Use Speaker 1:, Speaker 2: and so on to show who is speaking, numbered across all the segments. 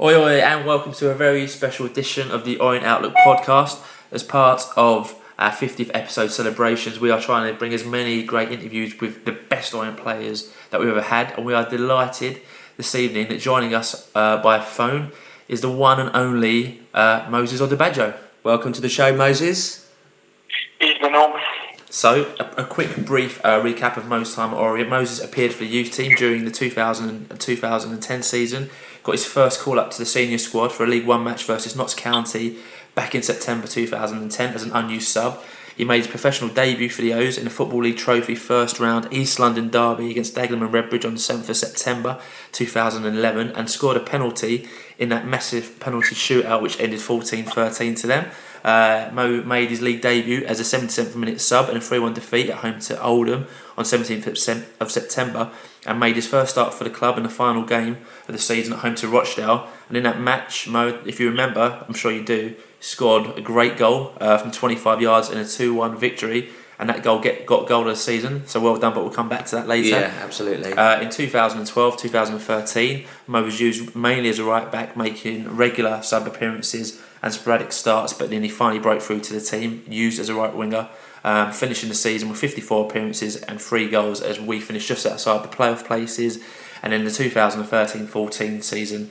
Speaker 1: Oi, oi, and welcome to a very special edition of the Orient Outlook podcast. As part of our 50th episode celebrations, we are trying to bring as many great interviews with the best Orient players that we've ever had, and we are delighted this evening that joining us uh, by phone is the one and only uh, Moses Odubajo.
Speaker 2: Welcome to the show, Moses.
Speaker 3: Evening all.
Speaker 1: So, a, a quick brief uh, recap of Mo's time at Orient. Moses appeared for the youth team during the 2000 and 2010 season, got his first call up to the senior squad for a League One match versus Notts County back in September 2010 as an unused sub. He made his professional debut for the O's in the Football League Trophy first round East London derby against Dagenham and Redbridge on the 7th of September 2011 and scored a penalty in that massive penalty shootout which ended 14 13 to them. Uh, Mo made his league debut as a 77th minute sub in a 3 1 defeat at home to Oldham on 17th of September and made his first start for the club in the final game of the season at home to Rochdale. And in that match, Mo, if you remember, I'm sure you do, scored a great goal uh, from 25 yards in a 2 1 victory. And that goal get, got goal of the season, so well done. But we'll come back to that later.
Speaker 2: Yeah, absolutely.
Speaker 1: Uh, in 2012, 2013, Mo was used mainly as a right back, making regular sub appearances and sporadic starts, but then he finally broke through to the team, used as a right winger, um, finishing the season with 54 appearances and three goals as we finished just outside the playoff places. And in the 2013 14 season,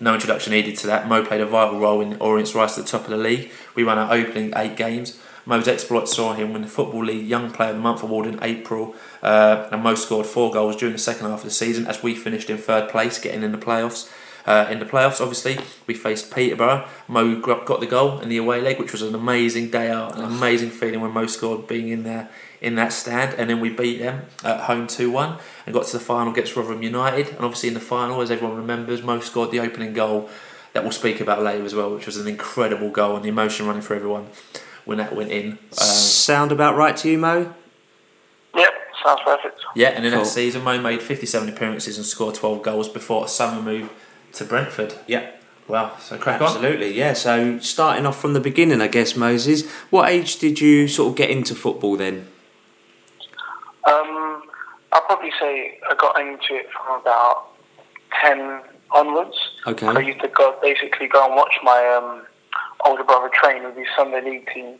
Speaker 1: no introduction needed to that. Mo played a vital role in Orient's rise to the top of the league. We won our opening eight games. Mo's exploits saw him win the Football League Young Player of the Month award in April, uh, and Mo scored four goals during the second half of the season as we finished in third place, getting in the playoffs. Uh, in the playoffs, obviously, we faced Peterborough. Mo got the goal in the away leg, which was an amazing day out, an amazing feeling when Mo scored being in there in that stand, and then we beat them at home 2 1 and got to the final against Rotherham United. And obviously, in the final, as everyone remembers, Mo scored the opening goal that we'll speak about later as well, which was an incredible goal and the emotion running for everyone when that went in. Um,
Speaker 2: Sound about right to you, Mo?
Speaker 3: Yep, sounds perfect.
Speaker 1: yeah, and in
Speaker 2: Cool.
Speaker 1: that season, Mo made 57 appearances and scored 12 goals before a summer move to Brentford.
Speaker 2: Yeah.
Speaker 1: Wow, so crack on.
Speaker 2: Absolutely, yeah. So starting off from the beginning, I guess, Moses. What age did you sort of get into football then?
Speaker 3: Um, I'll probably say I got into it from about 10 onwards.
Speaker 2: Okay.
Speaker 3: I used to go, basically go and watch my um, older brother train with his Sunday league team.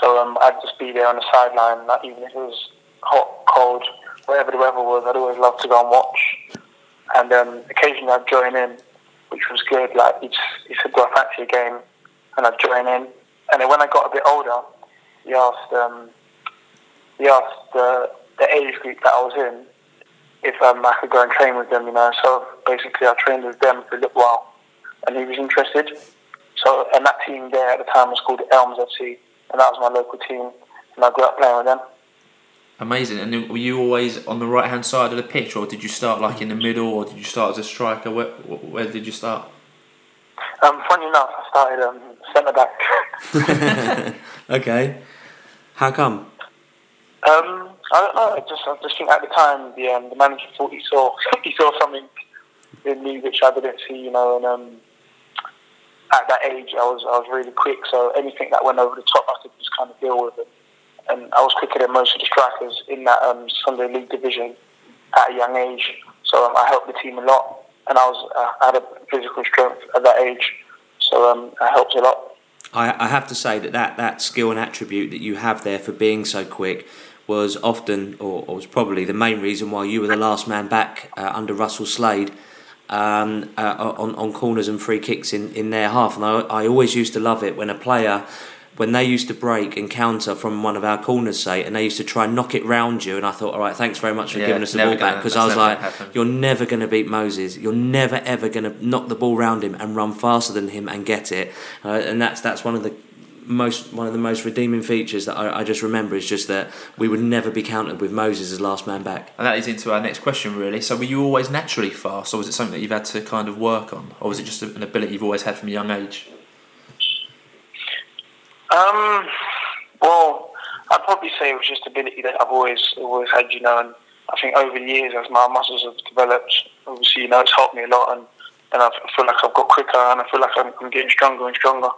Speaker 3: So um, I'd just be there on the sideline, like, even if it was hot, cold, whatever the weather was, I'd always love to go and watch. And um, occasionally I'd join in, which was good. Like, he, just, he said, do fancy a game? And I'd join in. And then when I got a bit older, he asked, um, he asked the, the age group that I was in if um, I could go and train with them, you know. So basically I trained with them for a little while and he was interested. So, and that team there at the time was called Elms FC and that was my local team and I grew up playing with them.
Speaker 1: Amazing. And were you always on the right hand side of the pitch, or did you start like in the middle, or did you start as a striker? Where, where did you start?
Speaker 3: Um, funny enough, I started um, centre back.
Speaker 2: Okay. How come?
Speaker 3: Um, I don't know. I just, I just think at the time the um, the manager thought he saw he saw something in me which I didn't see. You know, and um, at that age, I was I was really quick. So anything that went over the top, I could just kind of deal with it. And I was quicker than most of the strikers in that um, Sunday League division at a young age. So um, I helped the team a lot, and I was uh, I had a physical strength at that age. So um, I helped a lot.
Speaker 2: I, I have to say that, that that skill and attribute that you have there for being so quick was often, or, or was probably the main reason why you were the last man back uh, under Russell Slade um, uh, on, on corners and free kicks in, in their half. And I, I always used to love it when a player, when they used to break and counter from one of our corners, say, and they used to try and knock it round you. And I thought, all right, thanks very much for
Speaker 1: Yeah,
Speaker 2: giving us the ball back. Because I was like, you're never going to beat Moses. You're never ever going to knock the ball round him and run faster than him and get it. Uh, and that's that's one of the most one of the most redeeming features that I, I just remember is just that we would never be counted with Moses as last man back.
Speaker 1: And that leads into our next question, really. So, were you always naturally fast, or was it something that you've had to kind of work on, or was it just an ability you've always had from a young age?
Speaker 3: Um, well, I'd probably say it was just ability that I've always always had, you know, and I think over the years as my muscles have developed, obviously, you know, it's helped me a lot, and, and I feel like I've got quicker, and I feel like I'm, I'm getting stronger and stronger.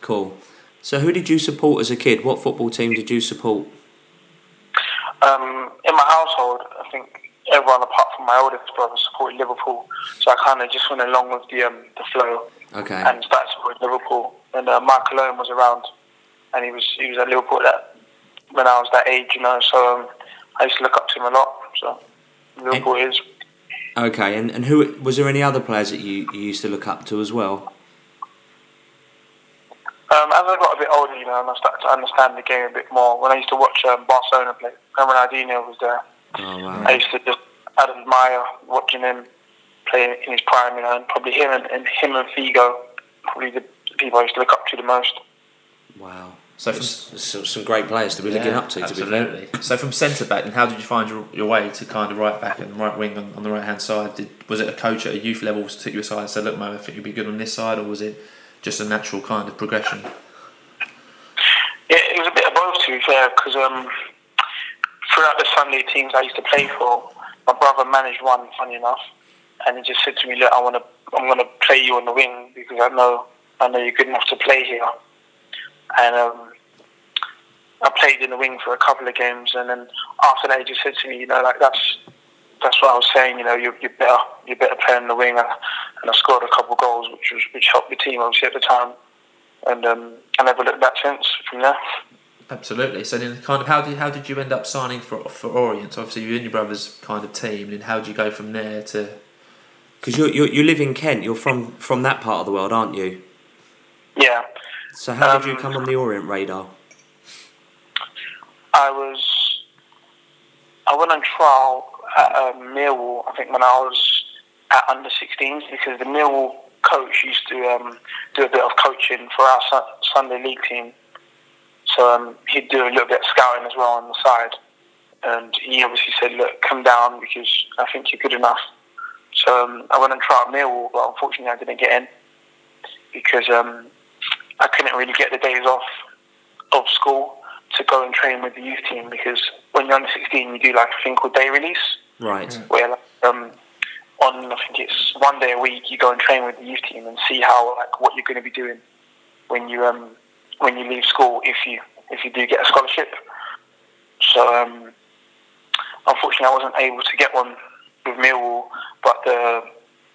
Speaker 2: Cool. So who did you support as a kid? What football team did you support?
Speaker 3: Um, in my household, I think everyone apart from my oldest brother supported Liverpool, so I kind of just went along with the um, the flow
Speaker 2: Okay.
Speaker 3: and started supporting Liverpool. And uh, Michael Owen was around, and he was he was at Liverpool that when I was that age, you know. So um, I used to look up to him a lot. So Liverpool is
Speaker 2: Okay, and, and who was there any other players that you, you used to look up to as well?
Speaker 3: Um, as I got a bit older, you know, and I started to understand the game a bit more, when I used to watch um, Barcelona play, and when Ronaldinho was there,
Speaker 2: Oh wow.
Speaker 3: I used to just admire watching him play in his prime, you know, and probably him and, and him and Figo, probably the people I used to look up to the most.
Speaker 2: Wow.
Speaker 1: So from,
Speaker 2: some, some great players to be looking up to. To be fair.
Speaker 1: absolutely. So from centre back, then how did you find your, your way to kind of right back and right wing on, on the right hand side? Did was it a coach at a youth level to took you aside and said, "Look, Mo, I think you'd be good on this side," or was it just a natural kind of progression?
Speaker 3: Yeah, it was a bit of both, to be fair, because um, throughout the Sunday teams I used to play for, my brother managed one, funny enough, and he just said to me, "Look, I want to, I'm going to play you on the wing because I know, I know you're good enough to play here." And um, I played in the wing for a couple of games, and then after that, he just said to me, "You know, like that's." That's what I was saying. You know, you're, you're better. You're better playing in the wing, and, and I scored a couple of goals, which was which helped the team obviously at the time. And um, I never looked back since from there.
Speaker 1: Absolutely. So then, kind of, how did how did you end up signing for for Orient? Obviously, you're in your brother's kind of team, and how did you go from there to?
Speaker 2: Because you you you live in Kent. You're from from that part of the world, aren't you?
Speaker 3: Yeah,
Speaker 2: So how did you
Speaker 3: Um,
Speaker 2: come on the Orient radar?
Speaker 3: I was. I went on trial at um, Millwall. I think when I was at under 16s because the Millwall coach used to um, do a bit of coaching for our Su- Sunday league team. So um, he'd do a little bit of scouting as well on the side, and he obviously said, "Look, come down because I think you're good enough." So um, I went on trial at Millwall, but unfortunately I didn't get in because um, I couldn't really get the days off of school to go and train with the youth team because when you're under 16 you do like a thing called day release
Speaker 2: Right.
Speaker 3: where like, um, on I think it's one day a week you go and train with the youth team and see how like what you're going to be doing when you um when you leave school if you if you do get a scholarship. So um, unfortunately I wasn't able to get one with Millwall, but the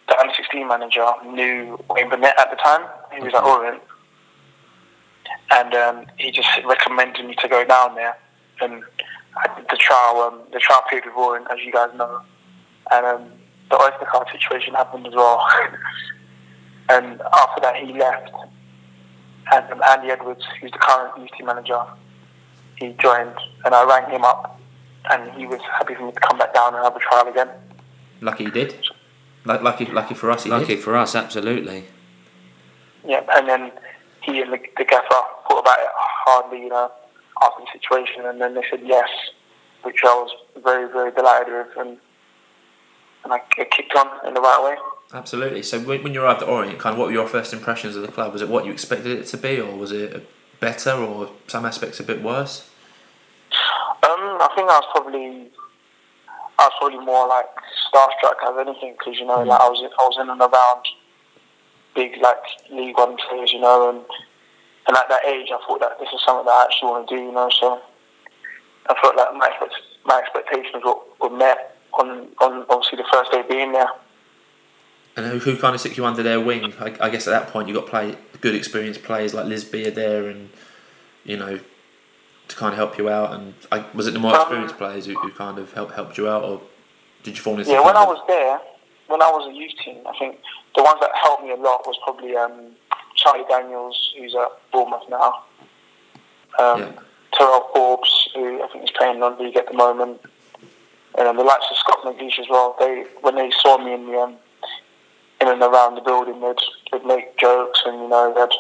Speaker 3: the under 16 manager knew Wayne Burnett at the time. He was at Orient, and um, he just recommended me to go down there. And I did the trial, um, the trial period with Orient, as you guys know, and um, the Oyster card situation happened as well. and after that, he left, and um, Andy Edwards, who's the current youth team manager, he joined, and I rang him up, and he was happy for me to come back down and have a trial again.
Speaker 1: Lucky he did. Like lucky, lucky for us, he
Speaker 2: Lucky
Speaker 1: did.
Speaker 2: for us, absolutely.
Speaker 3: Yeah, and then he and the, the gaffer thought about it hardly, you know, after the situation, and then they said yes, which I was very, very delighted with, and and I, kicked on in the right way.
Speaker 1: Absolutely. So when, when you arrived at Orient, kind of what were your first impressions of the club? Was it what you expected it to be, or was it better, or some aspects a bit worse?
Speaker 3: Um, I think I was probably, I was probably more like starstruck as anything because you know, like I was, I was in and around big like League One players, you know, and and at that age, I thought that this is something that I actually want to do, you know. So I felt like my my expectations were, were met on on obviously the first day being there.
Speaker 1: And who, who kind of took you under their wing? I, I guess at that point you got play good experienced players like Liz Beard there, and you know to kind of help you out. And I, was it the more
Speaker 3: Um,
Speaker 1: experienced players who, who kind of helped helped you out, or did you fall into?
Speaker 3: Yeah, when I was there, when I was a youth team, I think the ones that helped me a lot was probably um, Charlie Daniels, who's at Bournemouth now. Um,
Speaker 1: Yeah.
Speaker 3: Terrell Forbes, who I think is playing non-league at the moment, and then the likes of Scott McGleish as well. They when they saw me in the um, in and around the building, they'd, they'd make jokes and you know they'd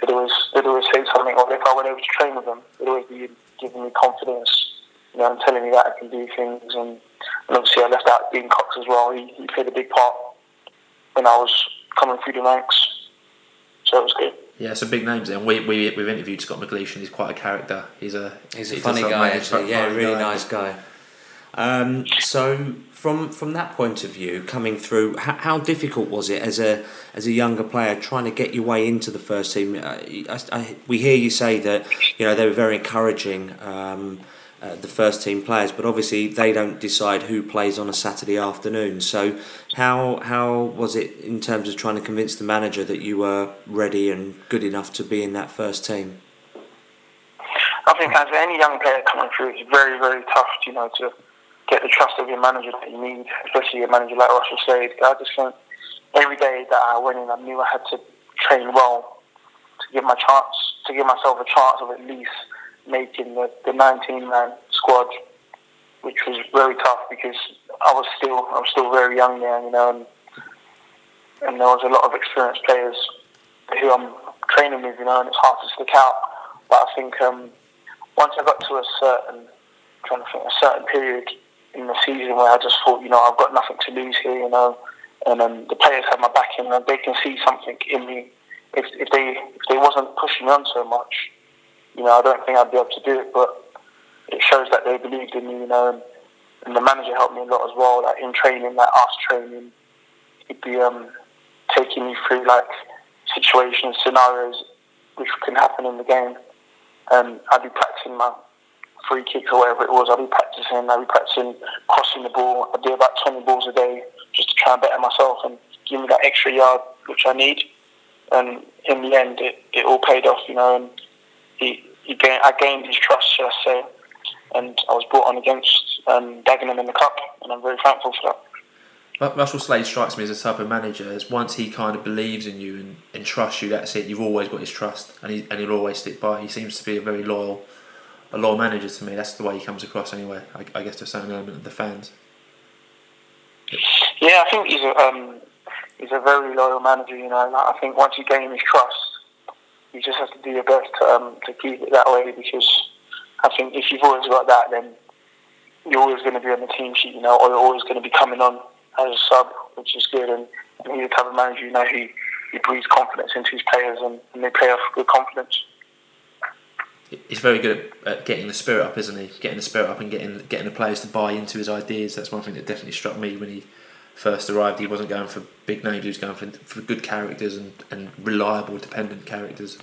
Speaker 3: they'd always they'd always say something. Or if I went over to train with them, they'd always be giving me confidence, you know, and telling me that I can do things. And, and obviously, I left out Dean Cox as well. He, he played a big part when I was coming through the ranks, so it was good.
Speaker 1: Yeah, some big names there. And we, we, we've interviewed Scott McGleish and he's quite a character. He's a
Speaker 2: He's a
Speaker 1: he's
Speaker 2: funny guy, actually. Yeah, really
Speaker 1: guy.
Speaker 2: nice guy. Um, so from from that point of view, coming through, how, how difficult was it as a as a younger player trying to get your way into the first team? Uh, I, I, we hear you say that you know they were very encouraging, um, uh, the first team players, but obviously they don't decide who plays on a Saturday afternoon. So, how how was it in terms of trying to convince the manager that you were ready and good enough to be in that first team?
Speaker 3: I think as any young player coming through, it's very very tough, you know, to get the trust of your manager that you need, especially a manager like Russell Slade. I just think every day that I went in, I knew I had to train well to give my chance, to give myself a chance of at least making the, the 19 man squad, which was very tough because I was still I was still very young there, you know, and, and there was a lot of experienced players who I'm training with, you know, and it's hard to stick out. But I think um, once I got to a certain, I'm trying to think, a certain period in the season where I just thought, you know, I've got nothing to lose here, you know, and um, the players have my backing and they can see something in me. If, if they if they wasn't pushing on so much, you know, I don't think I'd be able to do it, but it shows that they believed in me, you know, and, and the manager helped me a lot as well, like in training, like us training, he'd be um, taking me through like situations, scenarios which can happen in the game. And I'd be practicing my free kicks or whatever it was. I'd be practicing, I'd be practicing crossing the ball. I'd do about 20 balls a day just to try and better myself and give me that extra yard which I need. And in the end, it, it all paid off, you know, and he, he gained, I gained his trust, shall I say, and I was brought on against um, Dagenham in the cup, and I'm very thankful for that.
Speaker 1: Russell Slade strikes me as a type of manager as once he kind of believes in you and, and trusts you, that's it. You've always got his trust, and he and he'll always stick by. He seems to be a very loyal, a loyal manager to me. That's the way he comes across, anyway. I, I guess to a certain element of the fans.
Speaker 3: Yeah, I think he's a um, he's a very loyal manager. You know, I think once you gain his trust, you just have to do your best to, um, to keep it that way because I think if you've always got that, then you're always going to be on the team sheet, you know, or you're always going to be coming on as a sub, which is good. And, and he's a type of manager, you know, he, he breathes confidence into his players and, and they play off good confidence.
Speaker 1: He's very good at, getting the spirit up, isn't he? Getting the spirit up and getting getting the players to buy into his ideas. That's one thing that definitely struck me when he first arrived. He wasn't going for big names. He was going for, for good characters and, and reliable, dependent characters.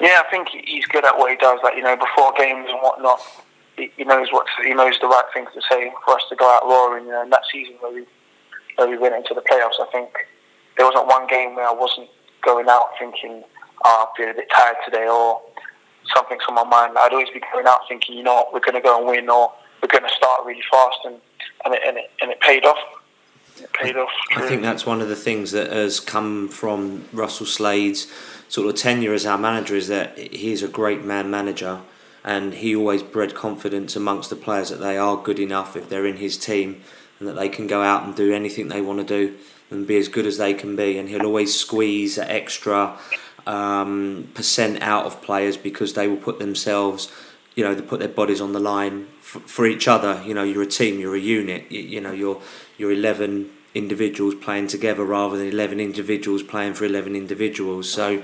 Speaker 3: Yeah, I think he's good at what he does. Like you know, before games and whatnot, he, he knows what to, he knows the right things to say for us to go out roaring. You know, in that season where we where we went into the playoffs, I think there wasn't one game where I wasn't going out thinking, oh, I feel a bit tired today, or something's on my mind. I'd always be going out thinking, you know what, we're going to go and win, or we're going to start really fast, and and it, and it, and it paid off. It paid off.
Speaker 2: I think that's one of the things that has come from Russell Slade's sort of tenure as our manager is that he's a great man manager and he always bred confidence amongst the players that they are good enough if they're in his team and that they can go out and do anything they want to do and be as good as they can be and he'll always squeeze that extra um, percent out of players because they will put themselves you know they put their bodies on the line for, for each other you know you're a team you're a unit you, you know you're you're 11 individuals playing together rather than 11 individuals playing for 11 individuals. So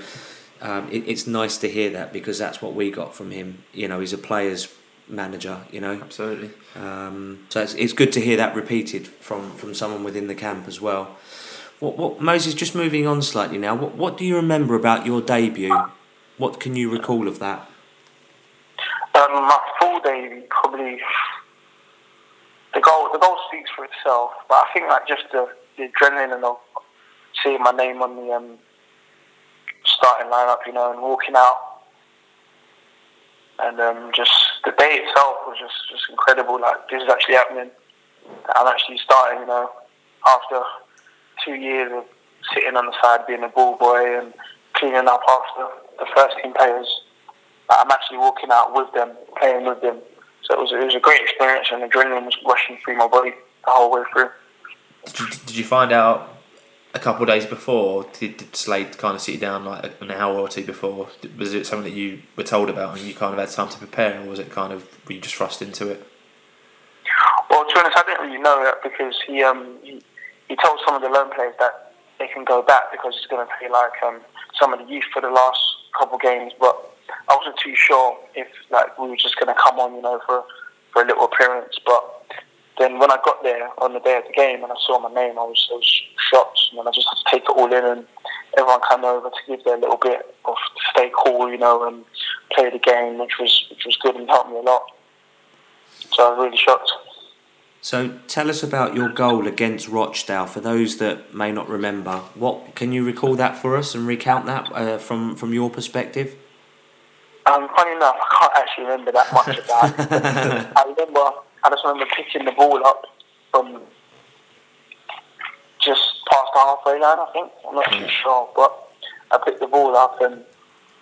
Speaker 2: um, it, it's nice to hear that because that's what we got from him. You know, he's a player's manager, you know.
Speaker 1: Absolutely.
Speaker 2: Um, so it's, it's good to hear that repeated from, from someone within the camp as well. What, what Moses, just moving on slightly now, what, what do you remember about your debut? What can you recall of that?
Speaker 3: Um, my full debut, probably the goal the goal speaks for itself. But I think like just the, the adrenaline of seeing my name on the um, starting lineup, you know, and walking out, and um, just the day itself was just just incredible. Like this is actually happening. I'm actually starting, you know, after two years of sitting on the side being a ball boy and cleaning up after the first team players. I'm actually walking out with them, playing with them, so it was, it was a great experience, and adrenaline was rushing through my body the whole way through.
Speaker 1: Did you, find out a couple of days before? Did, did Slade kind of sit you down like an hour or two before? Was it something that you were told about and you kind of had time to prepare, or was it kind of were you just thrust into it?
Speaker 3: Well, to be honest, I didn't really know that because he um, he, he told some of the loan players that they can go back because he's going to pay like um, some of the youth for the last couple of games, but I wasn't too sure if like we were just going to come on, you know, for for a little appearance. But then when I got there on the day of the game and I saw my name, I was, I was shocked, and then I just had to take it all in, and everyone came over to give their little bit of stay cool, you know, and play the game, which was which was good and helped me a lot. So I was really shocked.
Speaker 2: So tell us about your goal against Rochdale. For those that may not remember, what can you recall that for us and recount that uh, from from your perspective?
Speaker 3: Um, funny enough, I can't actually remember that much of that. I remember, I just remember picking the ball up from just past the halfway line. I think I'm not too sure, but I picked the ball up and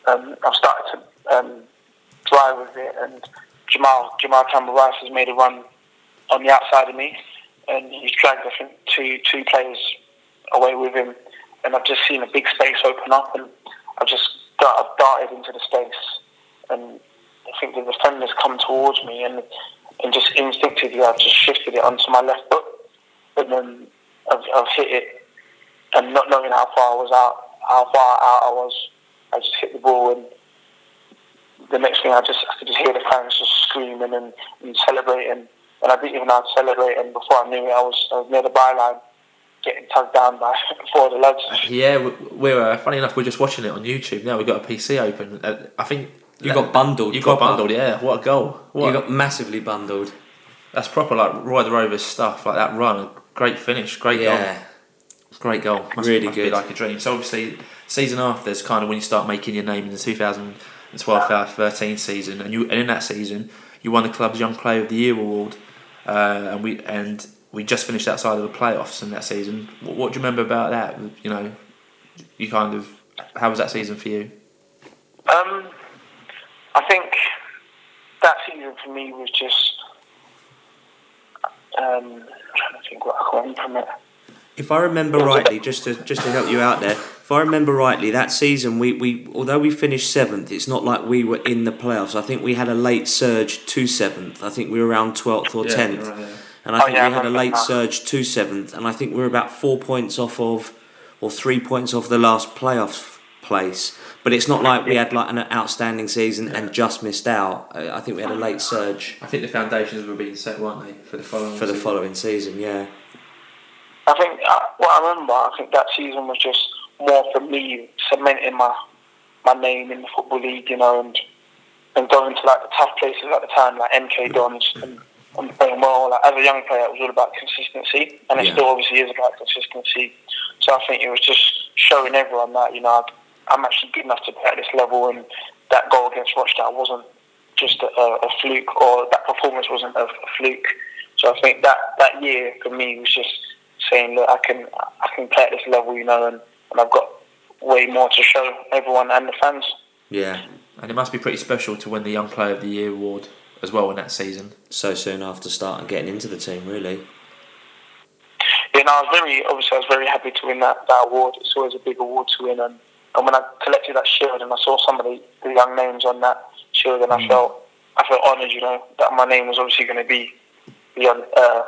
Speaker 3: um, I've started to um, drive with it. And Jamal Jamal Campbell Ryce has made a run on the outside of me, and he's dragged I think two two players away with him. And I've just seen a big space open up, and I've just I've darted into the space and I think the defenders come towards me, and and just instinctively I've just shifted it onto my left foot, and then I've, I've hit it, and not knowing how far I was out, how far out I was, I just hit the ball, and the next thing I just I could just hear the fans just screaming and, and celebrating, and I didn't even know how to celebrate, and before I knew it, I was I was near the byline getting tugged down by four of the lads.
Speaker 1: Yeah, we're uh, funny enough. We're just watching it on YouTube now. We've got a PC open. Uh, I think
Speaker 2: you got bundled.
Speaker 1: You got bundled, yeah. What a goal! What
Speaker 2: You got massively bundled.
Speaker 1: that's proper like Roy the Rovers stuff. Like that run, great finish, great
Speaker 2: Yeah.
Speaker 1: goal, great goal. Must,
Speaker 2: Really
Speaker 1: must Be
Speaker 2: good.
Speaker 1: like a dream. So obviously, season after is kind of when you start making your name in the 2012-13 season, and you and in that season you won the club's Young Player of the Year award, uh, and we and we just finished outside of the playoffs in that season. What, what do you remember about that? You know, you kind of how was that season for you?
Speaker 3: Um, I think that season for me was just. Um, I'm trying to think what I can from it.
Speaker 2: If I remember rightly, just to just to help you out there, if I remember rightly, that season we, we although we finished seventh, it's not like we were in the playoffs. I think we had a late surge to seventh. I think we were around twelfth or
Speaker 1: Yeah,
Speaker 2: tenth,
Speaker 1: right, yeah.
Speaker 2: and I
Speaker 3: Oh,
Speaker 2: think
Speaker 3: yeah, I
Speaker 2: we had a late
Speaker 3: that.
Speaker 2: surge to seventh, and I think we were about four points off of, or three points off the last playoff place. But it's not like we had like an outstanding season and just missed out. I I think we had a late surge
Speaker 1: I think the foundations were being set, weren't they, for the following
Speaker 2: for the
Speaker 1: season?
Speaker 2: following season. Yeah.
Speaker 3: I think uh, what I remember, I think that season was just more for me cementing my my name in the football league, you know, and and going to like the tough places at the time, like MK Dons, and, and playing well. Like as a young player, it was all about consistency, and it
Speaker 2: Yeah.
Speaker 3: still obviously is about consistency. So I think it was just showing everyone that you know I'm actually good enough to play at this level, and that goal against Rochdale wasn't just a, a fluke, or that performance wasn't a, a fluke. So I think that that year for me was just saying, look, I can I can play at this level, you know, and, and I've got way more to show everyone and the fans.
Speaker 2: Yeah.
Speaker 1: And it must be pretty special to win the Young Player of the Year award as well in that season.
Speaker 2: So soon after starting getting into the team, really.
Speaker 3: Yeah, no, I was very obviously I was very happy to win that, that award. It's always a big award to win, and, and when I collected that shield and I saw some of the, the young names on that shield, and I felt I felt honoured, you know, that my name was obviously going to be be on uh,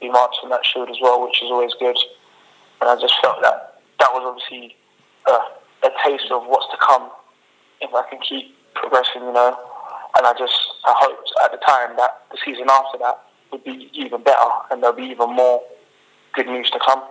Speaker 3: be marked on that shield as well, which is always good. And I just felt that that was obviously uh, a taste of what's to come if I can keep progressing, you know. And I just I hoped at the time that the season after that would be even better, and there'll be even more good news to come,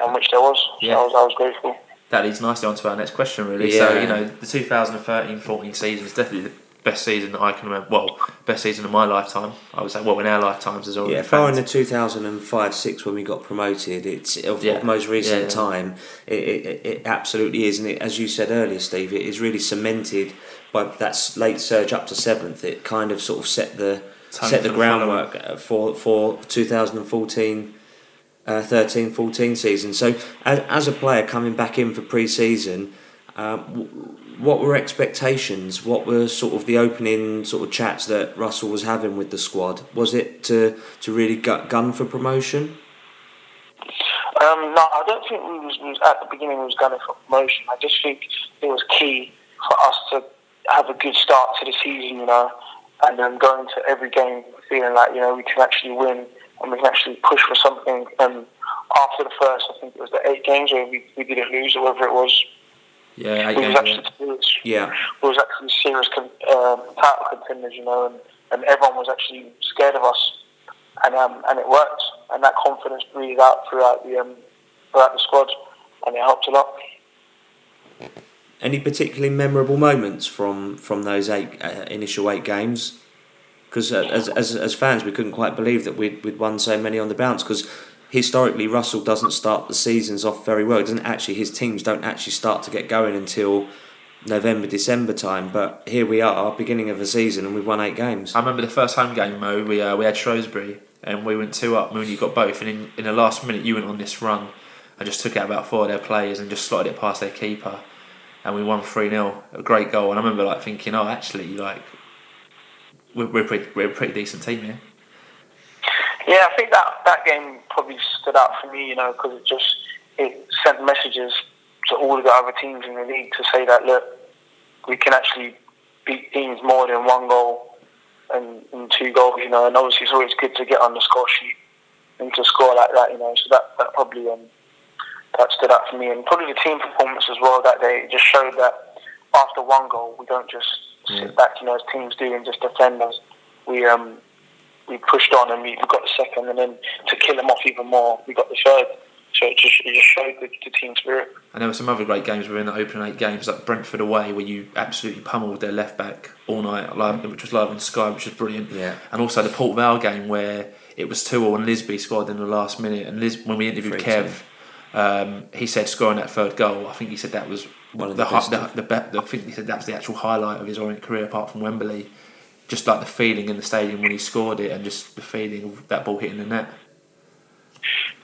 Speaker 3: and which there was.
Speaker 1: Yeah.
Speaker 3: So I was, I was grateful.
Speaker 1: That leads nicely on to our next question, really. So, you know, the 2013-14 season is definitely the best season that I can remember. Well, best season of my lifetime. I would say, well, in our lifetimes as well.
Speaker 2: Yeah, far in the 2005-6 when we got promoted, it's of,
Speaker 1: Yeah.
Speaker 2: of most recent
Speaker 1: Yeah, yeah.
Speaker 2: time. It, it, it absolutely is, and it, as you said earlier, Steve, it is really cemented by that late surge up to seventh. It kind of sort of set the set the groundwork for for 2014. Uh, 13 14 season. So, as, as a player coming back in for pre season, w- what were expectations? What were sort of the opening sort of chats that Russell was having with the squad? Was it to to really gun for promotion?
Speaker 3: Um, no, I don't think we was, we was at the beginning we was gunning for promotion. I just think it was key for us to have a good start to the season, you know, and then going to every game feeling like you know we can actually win and we can actually push for something. And after the first, I think it was the eight games where we, we didn't lose, or whether it was
Speaker 1: Yeah, eight
Speaker 3: we was
Speaker 1: games.
Speaker 3: actually serious.
Speaker 2: Yeah,
Speaker 3: We was actually serious con- um, title contenders, you know, and, and everyone was actually scared of us, and um, and it worked, and that confidence breathed out throughout the um, throughout the squad, and it helped a lot.
Speaker 2: any particularly memorable moments from from those eight uh, initial eight games? Because uh, as, as as fans, we couldn't quite believe that we'd we'd won so many on the bounce. Because historically, Russell doesn't start the seasons off very well. Doesn't actually his teams don't actually start to get going until November December time. But here we are, beginning of the season, and we've won eight games.
Speaker 1: I remember the first home game, Mo. We uh, we had Shrewsbury, and we went two up. Mooney got both, and in, in the last minute, you went on this run. and just took out about four of their players and just slotted it past their keeper, and we won three 0 A great goal, and I remember like thinking, oh, actually, like we're we're pretty we're a pretty decent team here.
Speaker 3: Yeah, I think that that game probably stood out for me, you know, because it just it sent messages to all of the other teams in the league to say that look, we can actually beat teams more than one goal and, and two goals, you know. And obviously, it's always good to get on the score sheet and to score like that, you know. So that that probably um, that stood out for me, and probably the team performance as well that day. It just showed that after one goal, we don't just
Speaker 1: Yeah.
Speaker 3: sit back, you know, as teams do and just defend us. We um we pushed on and we, we got the second, and then to kill them off even more, we got the third. So it just it just showed the, the team spirit.
Speaker 1: And there were some other great games within the opening eight games, like Brentford away, where you absolutely pummeled their left back all night, live, which was live on Sky, which was brilliant.
Speaker 2: Yeah.
Speaker 1: And also the Port Vale game where it was two 0 and Lisbie scored in the last minute. And Lis- when we interviewed
Speaker 2: 3-2.
Speaker 1: Kev, um, he said scoring that third goal. I think he said that was
Speaker 2: One of
Speaker 1: the,
Speaker 2: the
Speaker 1: hi-
Speaker 2: best
Speaker 1: the, the, be- the I think he said that was the actual highlight of his Orient career, apart from Wembley. Just like the feeling in the stadium when he scored it, and just the feeling of that ball hitting the net.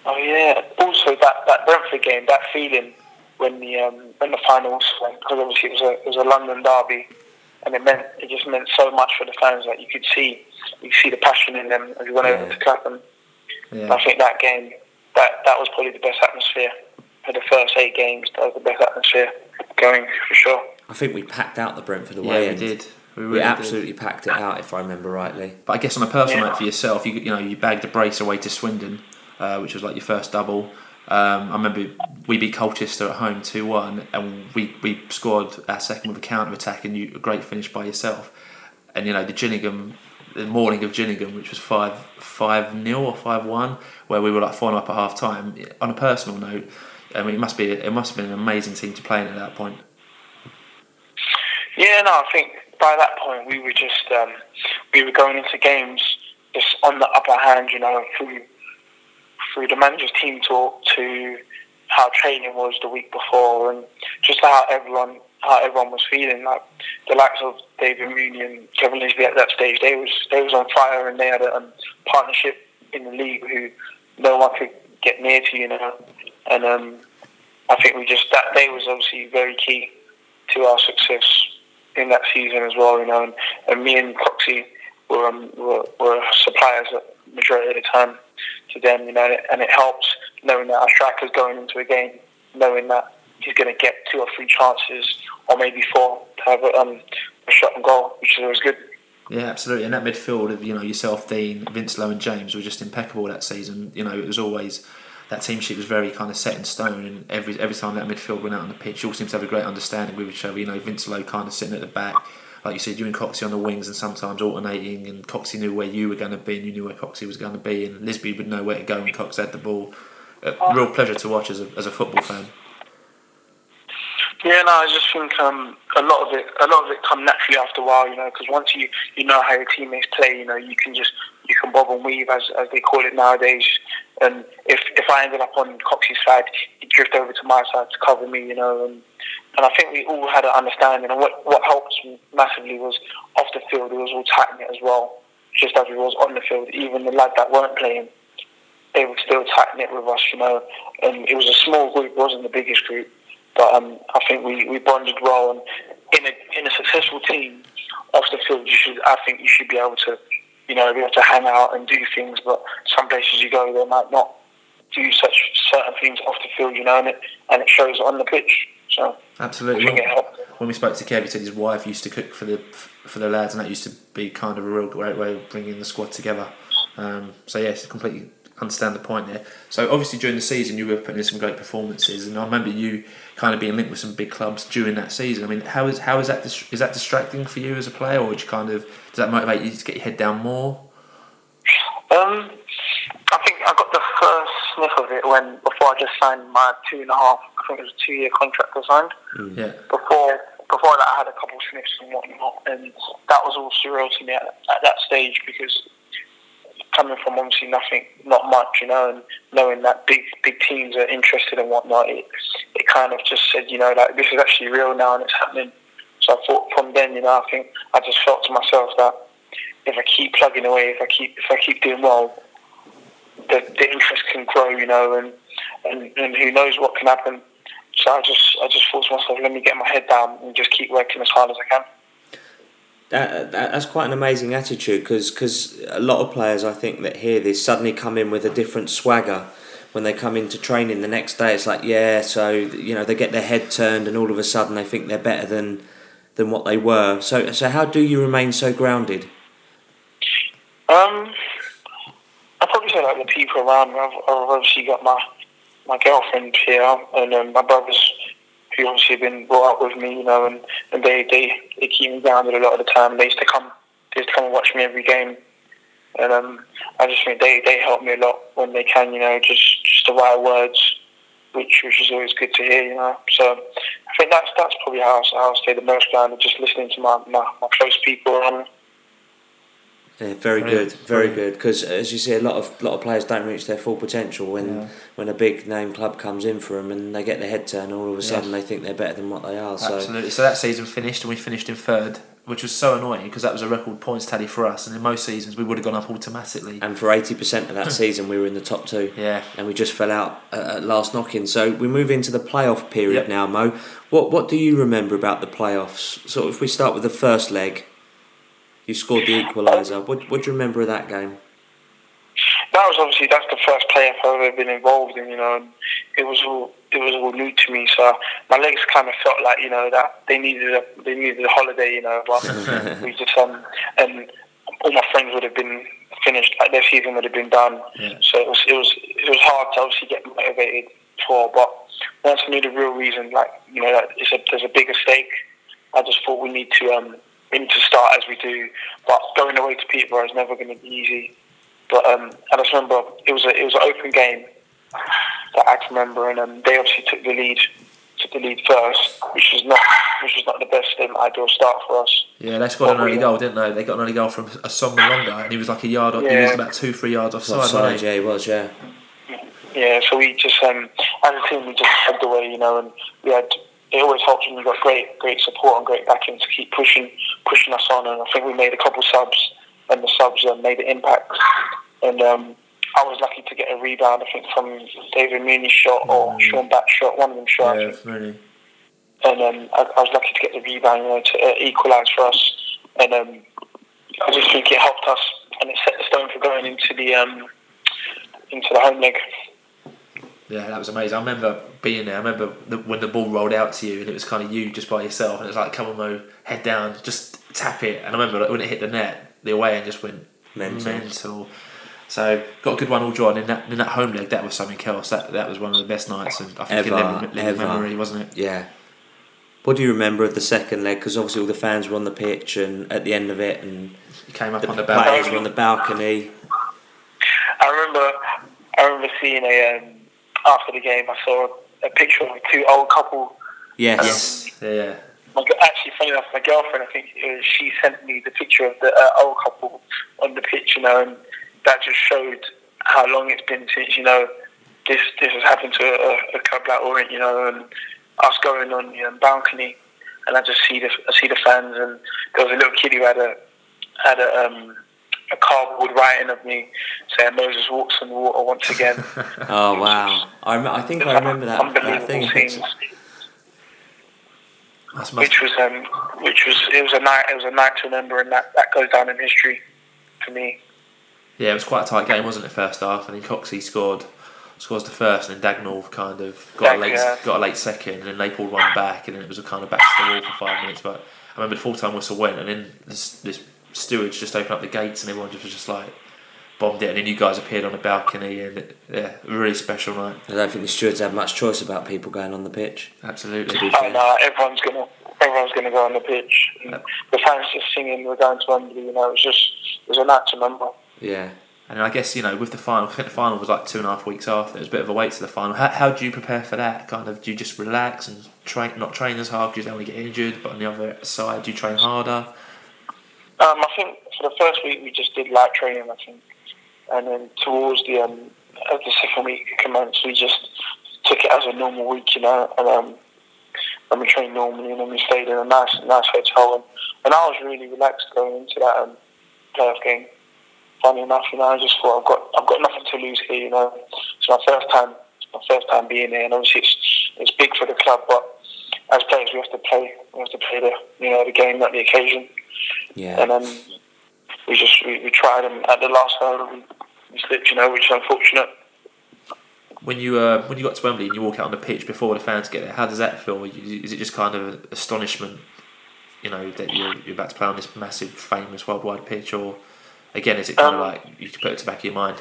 Speaker 3: Oh yeah. Also that, that Brentford game, that feeling when the um, when the finals went, because obviously it was a it was a London derby, and it meant it just meant so much for the fans. Like you could see you could see the passion in them as you went over
Speaker 2: Yeah.
Speaker 3: to Clapham.
Speaker 1: Yeah.
Speaker 3: I think that game that that was probably the best atmosphere for the first eight games. That was the best atmosphere going for sure.
Speaker 2: I think we packed out the Brentford away.
Speaker 1: Yeah,
Speaker 2: away
Speaker 1: we did. We,
Speaker 2: We
Speaker 1: really did.
Speaker 2: absolutely packed it out, if I remember rightly.
Speaker 1: But I guess on a personal
Speaker 3: Yeah.
Speaker 1: note for yourself, you you know you bagged a brace away to Swindon, uh, which was like your first double. Um, I remember we beat Colchester at home two one, and we, we scored our second with a counter attack, and you a great finish by yourself. And you know the Gillingham, the morning of Gillingham, which was five five nil or five one, where we were like four up at half time. On a personal note, I mean it must be it must have been an amazing team to play in at that point.
Speaker 3: Yeah, no, I think by that point we were just um, we were going into games just on the upper hand, you know, through through the manager's team talk to how training was the week before and just how everyone how everyone was feeling. Like the likes of David Mooney and Kevin Lisbie at that stage, they was they was on fire and they had a um, partnership in the league who no one could get near to, you know. And um, I think we just that day was obviously very key to our success in that season as well, you know. And, and me and Coxie were, um, were were suppliers at majority of the time to them, you know. And it helps knowing that our striker's going into a game, knowing that he's going to get two or three chances, or maybe four, to have a, um, a shot and goal, which is always good.
Speaker 1: Yeah, absolutely. And that midfield of you know yourself, Dean, Vincelot, and James were just impeccable that season. You know, it was always that team sheet was very kind of set in stone, and every every time that midfield went out on the pitch, you all seemed to have a great understanding with each other. You know, Vincelot kind of sitting at the back, like you said, you and Coxie on the wings, and sometimes alternating. And Coxie knew where you were going to be, and you knew where Coxie was going to be, and Lisbie would know where to go when Cox had the ball. A real pleasure to watch as a, as a football fan.
Speaker 3: Yeah, no, I just think um, a lot of it, a lot of it come naturally after a while, you know, because once you, you know how your teammates play, you know, you can just you can bob and weave as, as they call it nowadays. And if if I ended up on Coxie's side, he'd drift over to my side to cover me, you know. And and I think we all had an understanding. And what what helped massively was off the field, it was all tight knit as well, just as it was on the field. Even the lads that weren't playing, they were still tight knit with us, you know. And it was a small group, wasn't the biggest group. But um, I think we, we bonded well, and in a in a successful team, off the field, you should I think you should be able to, you know, be able to hang out and do things. But some places you go, they might not do such certain things off the field, you know, and it and it shows on the pitch. So
Speaker 1: Absolutely.
Speaker 3: I think it helped.
Speaker 1: when we spoke to Kev, he said his wife used to cook for the for the lads, and that used to be kind of a real great way of bringing the squad together. Um, so yes, completely understand the point there. So obviously during the season, you were putting in some great performances, and I remember you kind of being linked with some big clubs during that season. I mean, how is how is that dis- is that distracting for you as a player, or would you kind of does that motivate you to get your head down more?
Speaker 3: Um, I think I got the first sniff of it when before I just signed my two and a half. I think it was a two year contract I signed.
Speaker 1: Yeah.
Speaker 3: Before before that, I had a couple of sniffs and whatnot, and that was all surreal to me at, at that stage because coming from obviously nothing, not much, you know, and knowing that big big teams are interested and whatnot, it it kind of just said, you know, like this is actually real now and it's happening. So I thought from then, you know, I think I just felt to myself that if I keep plugging away, if I keep if I keep doing well, the, the interest can grow, you know, and, and and who knows what can happen. So I just I just thought to myself, let me get my head down and just keep working as hard as I can.
Speaker 2: That, that, that's quite an amazing attitude because cause a lot of players I think that hear this suddenly come in with a different swagger when they come into training the next day. It's like yeah so you know they get their head turned and all of a sudden they think they're better than than what they were. So so how do you remain so grounded?
Speaker 3: Um, I'd probably say like the people around me. I've, I've obviously got my my girlfriend here and um, my brothers who obviously been brought up with me, you know, and, and they, they, they keep me grounded a lot of the time. They used to come they used to come and watch me every game. And um, I just think they, they help me a lot when they can, you know, just just the right words, which which is always good to hear, you know. So I think that's that's probably how how I stay the most grounded, just listening to my, my, my close people around me.
Speaker 2: Yeah, very
Speaker 1: Brilliant,
Speaker 2: good, very good. Because as you see, a lot of lot of players don't reach their full potential when
Speaker 1: Yeah.
Speaker 2: when a big name club comes in for them and they get their head turned. All of a
Speaker 1: Yeah.
Speaker 2: sudden, they think they're better than what they are. So
Speaker 1: Absolutely. So that season finished, and we finished in third, which was so annoying because that was a record points tally for us. And in most seasons, we would have gone up automatically.
Speaker 2: and for eighty percent of that season, we were in the top two.
Speaker 1: Yeah.
Speaker 2: and we just fell out at, at last knocking. So we move into the playoff period
Speaker 1: Yep.
Speaker 2: now, Mo. What what do you remember about the playoffs? So if we start with the first leg, you scored the equaliser. What what do you remember of that game?
Speaker 3: that was obviously that's the first playoff I've ever been involved in, you know, and it was all it was all new to me. So my legs kind of felt like you know that they needed a they needed a holiday, you know. But we just um and all my friends would have been finished, like their season would have been done.
Speaker 1: Yeah.
Speaker 3: So it was it was it was hard to obviously get motivated for, but once I knew the real reason, like you know, that it's a, there's a bigger stake. I just thought we need to um we need to start as we do, but going away to Peterborough is never going to be easy. But um, I just remember it was a it was an open game that I can remember, and um, they obviously took the lead, took the lead first, which was not which was not the best um, ideal start for us.
Speaker 1: Yeah, they scored an
Speaker 3: What
Speaker 1: early
Speaker 3: we-
Speaker 1: goal, didn't they? They got an early goal from Assombalonga, and he was like a yard. Off he was about two, three yards offside.
Speaker 2: Offside,
Speaker 1: wasn't he?
Speaker 2: yeah, he was, yeah.
Speaker 3: Yeah, so we just um, as a team we just head the way, you know, and we had. It always helps when you've got great, great support and great backing to keep pushing, pushing us on. And I think we made a couple subs, and the subs um, made an impact. And um, I was lucky to get a rebound, I think, from David Mooney's shot or Shaun Batt's shot, one of them shot. I
Speaker 1: Yeah,
Speaker 3: think.
Speaker 1: really.
Speaker 3: and um, I, I was lucky to get the rebound, you know, to uh, equalise for us. And um, I just think it helped us, and it set the stone for going into the um, into the home leg.
Speaker 1: Yeah, that was amazing. I remember being there. I remember the, when the ball rolled out to you, and it was kind of you just by yourself, and it was like, "Come on, Mo, head down, just tap it." And I remember like, when it hit the net, the away end just went
Speaker 2: Mental.
Speaker 1: mental. So got a good one all drawn in that in that home leg. That was something else. That that was one of the best nights, and I think in
Speaker 2: Ever,
Speaker 1: living, living
Speaker 2: ever.
Speaker 1: memory, wasn't it?
Speaker 2: Yeah. What do you remember of the second leg? Because obviously all the fans were on the pitch and at the end of it, and
Speaker 1: You came up
Speaker 2: the
Speaker 1: on the
Speaker 2: players
Speaker 1: balcony.
Speaker 2: were on the balcony.
Speaker 3: I remember, I remember seeing a um, after the game. I saw a picture of two old couple.
Speaker 2: Yes.
Speaker 1: Yeah, yeah.
Speaker 3: My, actually, funny enough, my girlfriend, I think uh, she sent me the picture of the uh, old couple on the pitch, you know, and that just showed how long it's been since you know this this has happened to a, a club like Orient, you know, and us going on the um, balcony, and I just see the I see the fans, and there was a little kid who had a had a um, a cardboard writing of me saying Moses walks on water once again.
Speaker 2: Oh wow! I, rem- I think I remember that, that
Speaker 3: Unbelievable
Speaker 2: thing.
Speaker 3: scenes.
Speaker 1: Must,
Speaker 3: which was um, which was it was a night it was a night to remember, and that, that goes down in history for me.
Speaker 1: yeah, it was quite a tight game, wasn't it? First half, and then Coxey scored scores the first, and then Dagnall kind of got a late
Speaker 3: yeah.
Speaker 1: got a late second, and then they pulled one back, and then it was a kind of back to the wall for five minutes. But I remember the full time whistle went, and then this, this stewards just opened up the gates, and everyone just was just like bombed it, and then you guys appeared on the balcony, and it, yeah, a really special night.
Speaker 2: I don't think the stewards had much choice about people going on the pitch.
Speaker 1: Absolutely.
Speaker 3: Oh no, everyone's gonna everyone's gonna go on the pitch. And the fans just singing, "We're going to Wembley." You know, it was just it was a night to remember.
Speaker 2: Yeah.
Speaker 1: And I guess you know with the final, I think the final was like two and a half weeks after. It was a bit of a wait to the final. How, how do you prepare for that? Kind of, do you just relax and train, not train as hard because you don't want to get injured? But on the other side, do you train harder?
Speaker 3: Um, I think for the first week we just did light training. I think, and then towards the um, as the second week commenced, we just took it as a normal week, you know, and um, and we trained normally, and then we stayed in a nice, nice hotel, and, and I was really relaxed going into that um, playoff game. Funny enough, you know, I just thought I've got I've got nothing to lose here, you know. It's my first time, my first time being here, and obviously it's it's big for the club, but as players we have to play, we have to play the you know the game, not the occasion.
Speaker 2: Yeah.
Speaker 3: And then we just we, we tried, and at the last hurdle we, we slipped, you know, which is unfortunate.
Speaker 1: When you uh, when you got to Wembley and you walk out on the pitch before the fans get there, how does that feel? Is it just kind of astonishment, you know, that you're, you're about to play on this massive, famous worldwide pitch, or again, is it kind
Speaker 3: Um,
Speaker 1: of like you can put it to the back of your mind?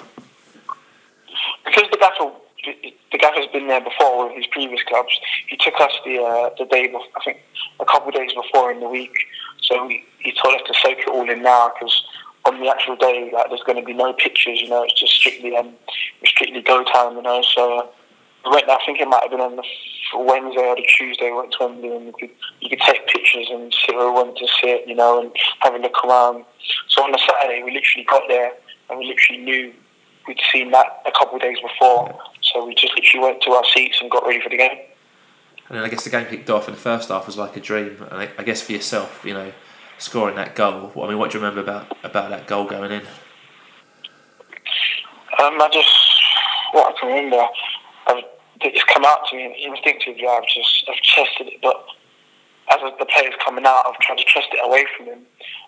Speaker 3: because the gaffer the gaffer's been there before with his previous clubs. He took us the uh, the day before, I think a couple of days before in the week. So he, he told us to soak it all in now because on the actual day, like there's going to be no pictures. You know, it's just strictly um strictly go time. You know, so. Uh, we went, I think it might have been on the Wednesday or the Tuesday. We went to Wembley and you could you could take pictures and sit we wanted to sit, you know, and have a look around. So on the Saturday, we literally got there and we literally knew we'd seen that a couple of days before. So we just literally went to our seats and got ready for the game.
Speaker 1: And then I guess the game kicked off, and the first half was like a dream. And I, I guess for yourself, you know, scoring that goal. I mean, what do you remember about about that goal going in?
Speaker 3: Um, I just, what I can remember, I've, it just come out to me instinctively. I've just, I've chested it, but as the player's coming out, I've tried to chest it away from him,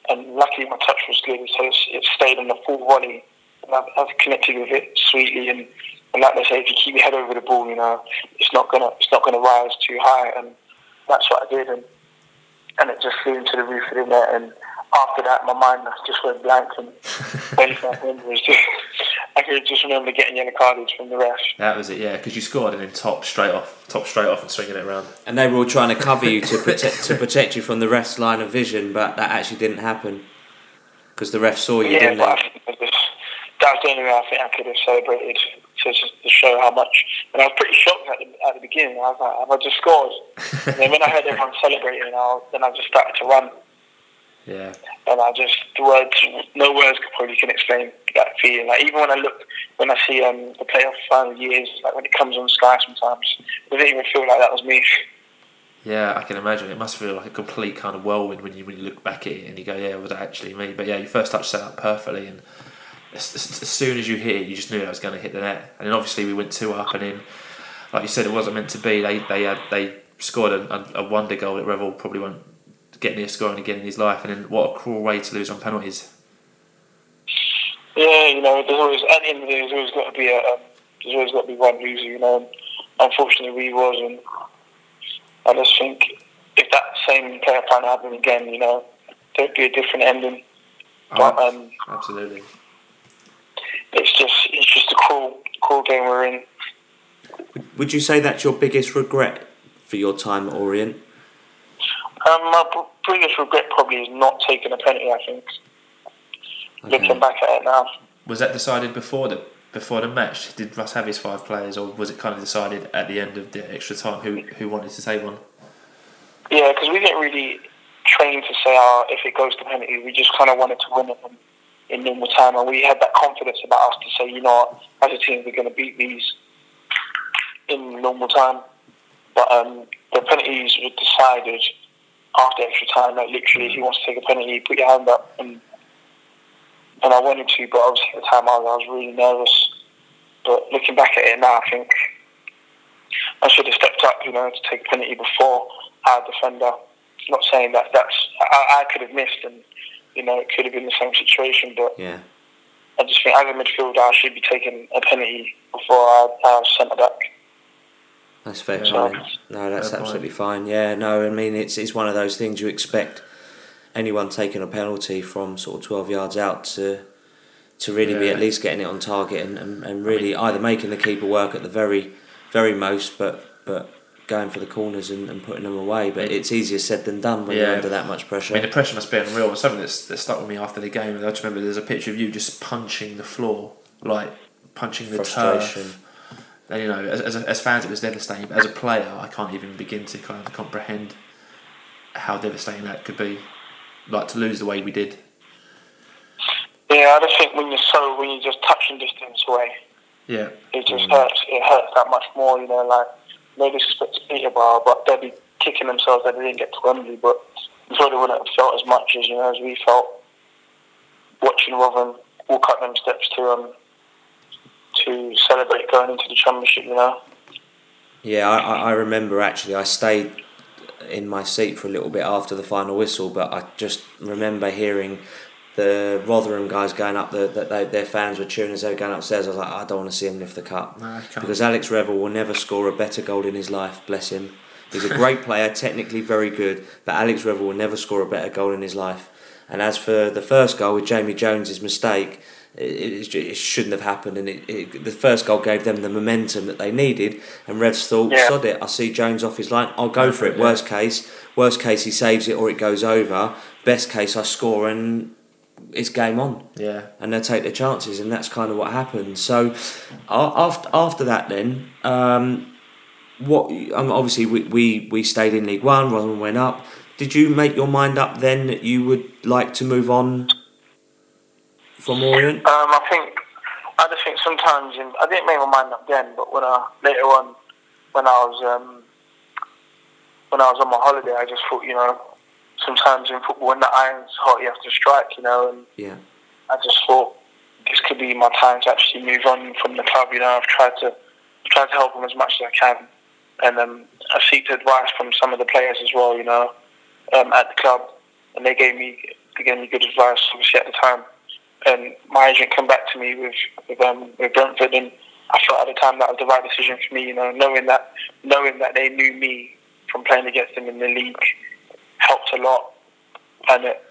Speaker 3: and luckily my touch was good, so it's, it stayed on the full volley. And I've, I've connected with it sweetly, and, and like they say, if you keep your head over the ball, you know, it's not gonna, it's not gonna rise too high, and that's what I did, and and it just flew into the roof of the net, and after that, my mind just went blank, and anything I remember was just, I could just remember getting yellow carded from the ref.
Speaker 1: That was it, yeah, because you scored and then top straight off, top straight off, and swinging it around.
Speaker 2: And they were all trying to cover you to protect to protect you from the ref's line of vision, but that actually didn't happen because the ref saw you,
Speaker 3: yeah,
Speaker 2: didn't
Speaker 3: but I
Speaker 2: they?
Speaker 3: Think it was just, that was the only way I think I could have celebrated to, to show how much. And I was pretty shocked at the, at the beginning. I was like, have I just scored? and then when I heard everyone celebrating, I, then I just started to run.
Speaker 1: Yeah,
Speaker 3: And I just, the words, no words could probably can explain that feeling. Like, even when I look, when I see um, the playoff final years, like when it comes on Sky sometimes, it doesn't even feel like that was me.
Speaker 1: yeah, I can imagine. It must feel like a complete kind of whirlwind when you when you look back at it and you go, yeah, was that actually me? But yeah, your first touch set up perfectly, and as, as, as soon as you hit it, you just knew that was going to hit the net. And then obviously we went two up, and then, like you said, it wasn't meant to be. They they had they scored a, a, a wonder goal that Revell probably won't get near scoring again in his life. And then what a cruel way to lose on penalties.
Speaker 3: Yeah, you know, there's always at the end of the day, there's always got to be a, um, there's always got to be one loser, you know. And unfortunately, we was, and I just think if that same player plan happened again, you know, there'd be a different ending. But
Speaker 1: Oh,
Speaker 3: um,
Speaker 1: absolutely.
Speaker 3: it's just it's just a cruel cruel game we're in.
Speaker 2: Would you say that's your biggest regret for your time at Orient?
Speaker 3: Um, my b- biggest regret probably is not taking a penalty. I think looking back at it now.
Speaker 1: Was that decided before the before the match? Did Russ have his five players, or was it kind of decided at the end of the extra time who who wanted to take one?
Speaker 3: Yeah, because we didn't really train to say, oh, if it goes to penalty, we just kind of wanted to win it in, in normal time, and we had that confidence about us to say, you know, as a team, we're going to beat these in normal time. But um, the penalties were decided after extra time. Like literally, if he wants to take a penalty, put your hand up, and and I wanted to, but obviously at the time I was, I was really nervous. But looking back at it now, I think I should have stepped up, you know, to take a penalty before our defender. Not saying that that's I, I could have missed, and you know it could have been the same situation. But
Speaker 2: Yeah.
Speaker 3: I just think as a midfielder, I should be taking a penalty before our, our centre back.
Speaker 2: That's fair
Speaker 1: Yeah.
Speaker 2: comment. No, that's
Speaker 1: Fair point.
Speaker 2: absolutely fine. Yeah, no, I mean it's it's one of those things you expect anyone taking a penalty from sort of twelve yards out to to really be at least getting it on target and, and, and really either making the keeper work at the very very most, but but going for the corners and, and putting them away. But mm. it's easier said than done when you're under that much pressure.
Speaker 1: I mean, the pressure must be unreal. And something that's, that stuck with me after the game, I just remember there's a picture of you just punching the floor, like punching the
Speaker 2: Frustration.
Speaker 1: turf. And, you know, as, as, as fans, it was devastating. But as a player, I can't even begin to kind of comprehend how devastating that could be. Like to lose the way we did.
Speaker 3: Yeah, I just think when you're so when you're just touching distance away,
Speaker 1: Yeah.
Speaker 3: it just mm. hurts. It hurts that much more. You know, like no disrespect to Peterborough, but they'll be kicking themselves that they didn't get to Wembley. But I'm sure they wouldn't have felt as much as you know as we felt watching Rotherham walk up them steps to um to celebrate going into the championship. You know.
Speaker 2: Yeah, I, I I remember actually. I stayed in my seat for a little bit after the final whistle, but I just remember hearing the Rotherham guys going up. The that they, their fans were cheering as they were going upstairs. I was like, I don't want to see him lift the cup
Speaker 1: No,
Speaker 2: because Alex Revell will never score a better goal in his life. Bless him. He's a great player, technically very good, but Alex Revell will never score a better goal in his life. And as for the first goal with Jamie Jones's mistake, it, it, it shouldn't have happened. And it, it, the first goal gave them the momentum that they needed. And Revs thought,
Speaker 3: Yeah.
Speaker 2: sod it, I see Jones off his line, I'll go for it. Worst case, worst case he saves it or it goes over. Best case I score and it's game on
Speaker 1: Yeah.
Speaker 2: and they take their chances, and that's kind of what happened. So, after after that, then um, what? Um, obviously, we, we we stayed in League One. Rotherham went up. Did you make your mind up then that you would like to move on from Orient?
Speaker 3: Um, I think I just think sometimes in, I didn't make my mind up then, but when I later on when I was um, when I was on my holiday, I just thought you know sometimes in football when the iron's hot you have to strike, you know, and
Speaker 2: Yeah,
Speaker 3: I just thought this could be my time to actually move on from the club. You know, I've tried to tried to help them as much as I can, and um, I seeked advice from some of the players as well. You know, um, at the club, and they gave me they gave me good advice, obviously at the time. And my agent come back to me with with, um, with Brentford, and I felt at the time that was the right decision for me. You know, knowing that knowing that they knew me from playing against them in the league helped a lot, and it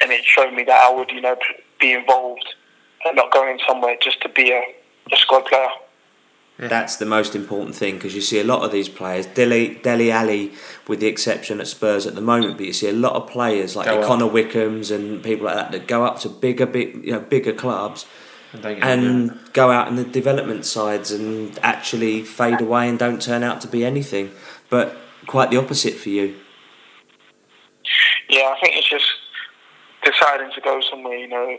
Speaker 3: and it showed me that I would you know be involved and not going somewhere just to be a, a squad player.
Speaker 2: that's the most important thing because you see a lot of these players, Dele Dele Alli, with the exception at Spurs at the moment, but you see a lot of players like
Speaker 1: Go.
Speaker 2: Connor Wickhams and people like that that go up to bigger, big, you know, bigger clubs.
Speaker 1: And, don't get me wrong.
Speaker 2: and go out in the development sides and actually fade away and don't turn out to be anything. But quite the opposite for you.
Speaker 3: Yeah, I think it's just deciding to go somewhere. You know,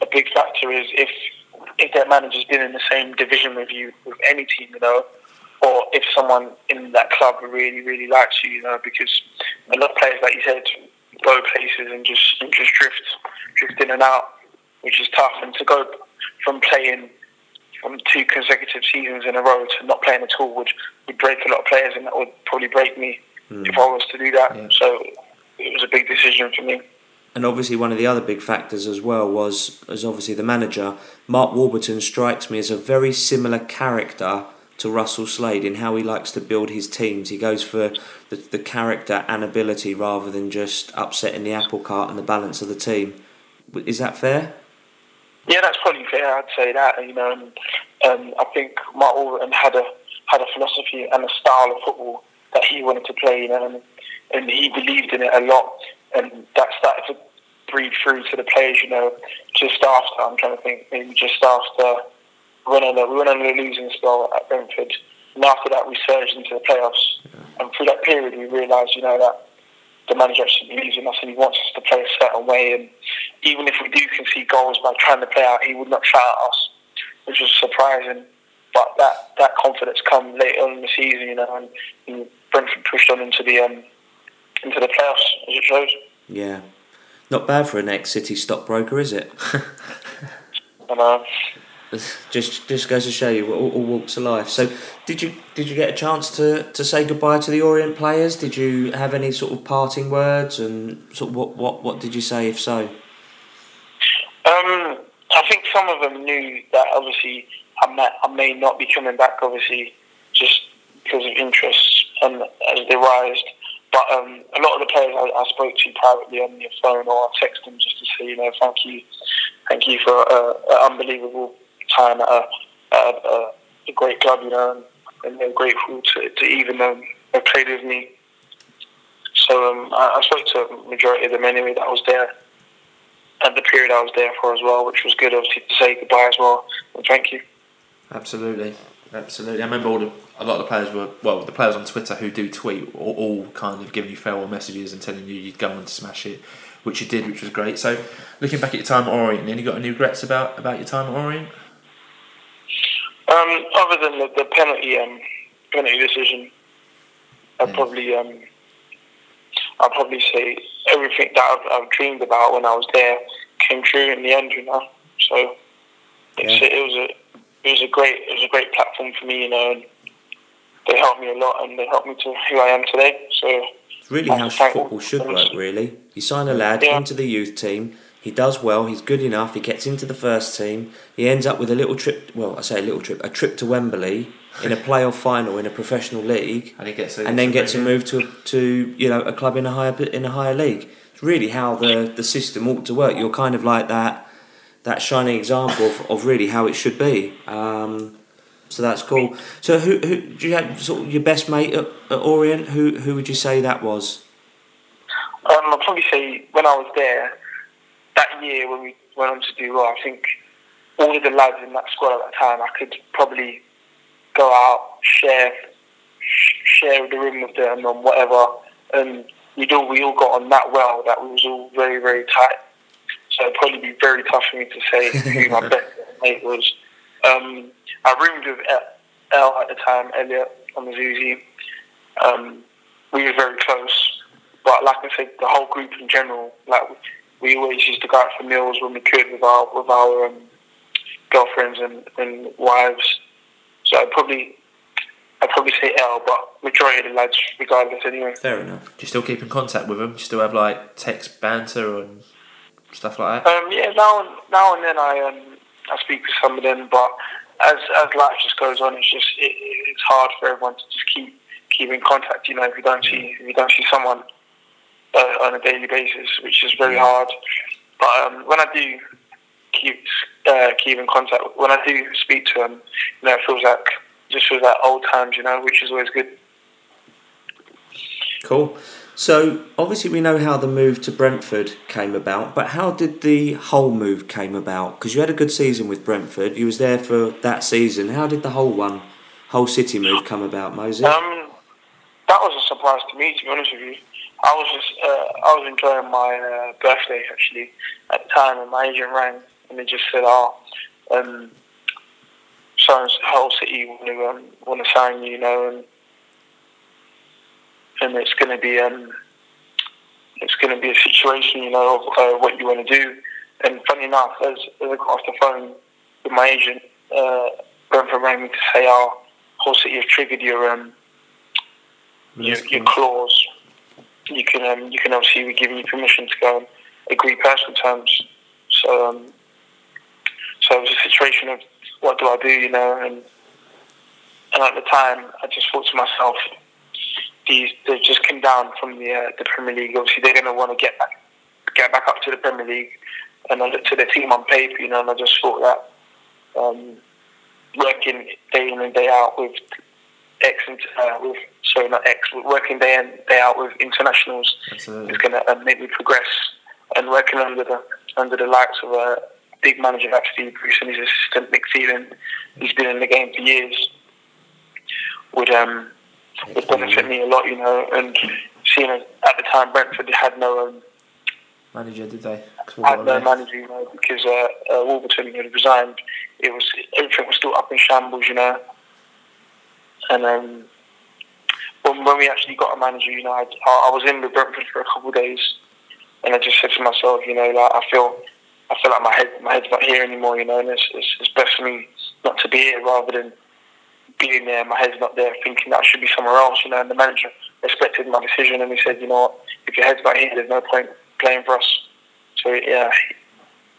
Speaker 3: a big factor is if if that manager's been in the same division with you with any team, you know, or if someone in that club really really likes you, you know, because a lot of players, like you said, go places and just and just drift drift in and out, which is tough. And to go from playing from two consecutive seasons in a row to not playing at all would, would break a lot of players, and that would probably break me hmm. if I was to do that.
Speaker 1: Yeah.
Speaker 3: So it was a big decision for me.
Speaker 2: And obviously, one of the other big factors as well was, as obviously the manager, Mark Warburton strikes me as a very similar character to Russell Slade in how he likes to build his teams. He goes for the, the character and ability rather than just upsetting the apple cart and the balance of the team. Is that fair?
Speaker 3: Yeah, that's probably fair. I'd say that. You know, and, um, I think Mark Warburton had a had a philosophy and a style of football that he wanted to play. You know, and, and he believed in it a lot, and that started to breathe through to the players. You know, just after I'm trying to think, maybe just after we went on a, we went on a losing spell at Brentford, and after that we surged into the playoffs. And through that period, we realised, you know, that the manager actually believes in us and he wants us to play a certain way. And even if we do concede goals by trying to play out, he would not shout at us, which was surprising. But that, that confidence come later on in the season, you know, and, and Brentford pushed on into the um, into the playoffs, as it shows.
Speaker 2: Yeah. Not bad for an ex City stockbroker, is it?
Speaker 3: And uh,
Speaker 2: just just goes to show you all, all walks of life. So, did you did you get a chance to, to say goodbye to the Orient players? Did you have any sort of parting words and sort of what what, what did you say if so?
Speaker 3: Um, I think some of them knew that obviously I may, I may not be coming back, obviously, just because of interests and as they rised. But um, a lot of the players I, I spoke to privately on the phone or I text them just to say, you know, thank you, thank you for uh, an unbelievable time at a, at a, a great club, you know. And and they're grateful to, to even um, have played with me. So um, I, I spoke to a majority of them anyway that was there at the period I was there for as well, which was good, obviously, to say goodbye as well. And thank you.
Speaker 1: Absolutely, absolutely. I remember all the, a lot of the players were well, the players on Twitter who do tweet, all, all kind of giving you farewell messages and telling you you'd go on to smash it, which you did, which was great. So, looking back at your time at Orient, any got any regrets about about your time at Orient?
Speaker 3: Um, other than the, the penalty um, penalty decision, I'd
Speaker 1: Yeah.
Speaker 3: probably um, I'd probably say everything that I've, I've dreamed about when I was there came true in the end. You know, so it's,
Speaker 2: Yeah.
Speaker 3: it was a it was a great it was a great platform for me. You know, and they helped me a lot, and they helped me to who I am today. So
Speaker 2: It's really how football should work, really. You sign a lad
Speaker 3: Yeah.
Speaker 2: into the youth team, he does well, he's good enough, he gets into the first team, he ends up with a little trip, well, I say a little trip, a trip to Wembley in a playoff final in a professional league,
Speaker 1: And he gets a,
Speaker 2: and then gets a move to, to you know, a club in a higher in a higher league. It's really how the, the system ought to work. You're kind of like that that shining example of, of really how it should be. Um, so that's cool. So who, who do you have sort of your best mate at, at Orient? Who who would you say that was?
Speaker 3: Um, I'll probably say when I was there that year when we went on to do well, I think all of the lads in that squad at that time, I could probably go out, share, share the room with them and whatever, and we all we all got on that well that we was all very very tight. So it'd probably be very tough for me to say who my best mate was. Um, I roomed with L at the time, Elliot Omozusi. Um, we were very close, but like I said, the whole group in general, like we always used to go out for meals when we could with our with our um, girlfriends and, and wives. So I'd probably I'd probably say L, but majority of the lads, regardless, anyway.
Speaker 2: Fair enough.
Speaker 1: Do you still keep in contact with them? Do you still have like text banter and stuff like that?
Speaker 3: Um, yeah, now and now and then I um, I speak to some of them, but as as life just goes on, it's just it, it's hard for everyone to just keep keep in contact. You know, if you don't see if you don't see someone uh, on a daily basis, which is very hard. But um, when I do keep uh, keep in contact, when I do speak to them, you know, it feels like just feels like old times. You know, which is always good.
Speaker 2: Cool. So obviously we know how the move to Brentford came about, but how did the whole move came about? Because you had a good season with Brentford. You was there for that season. How did the whole one, Hull City move come about, Moses?
Speaker 3: Um, that was a surprise to me, to be honest with you. I was just, uh, I was enjoying my uh, birthday actually at the time, and my agent rang and they just said, "Oh, um, so Hull City want to um, want to sign you, you know, and and it's going to be um, it's going to be a situation, you know, of uh, what you want to do." And funny enough, as, as I got off the phone with my agent, uh, Brentford rang me to say, "Oh, whole you've triggered your um, your, your clause. You can um, you can obviously be giving you permission to go and agree personal terms. So um, so it was a situation of what do I do, you know, and and at the time I just thought to myself, these they just come down from the uh, the Premier League. Obviously they're going to want to get back get back up to the Premier League, and I looked to the team on paper, you know, and I just thought that um, working day in and day out with X and uh, with sorry not X, working day in day out with internationals
Speaker 1: Absolutely.
Speaker 3: is going to uh, make me progress. And working under the under the likes of a big manager like Steve Bruce and his assistant Nick Phelan, he's been in the game for years, would um would benefit me a lot, you know. And seeing as at the time Brentford had no um,
Speaker 1: Manager, did they?
Speaker 3: had no manager, you know, because uh, uh, Warburton had resigned. It was everything was still up in shambles, you know. And um, when, when we actually got a manager, you know, I, I was in with Brentford for a couple of days, and I just said to myself, you know, like I feel, I feel like my head, my head's not here anymore, you know, and it's, it's, it's best for me not to be here rather than being there. My head's not there, thinking that I should be somewhere else, you know. And the manager respected my decision, and he said, you know what, if your head's not here, there's no point playing for us. So yeah,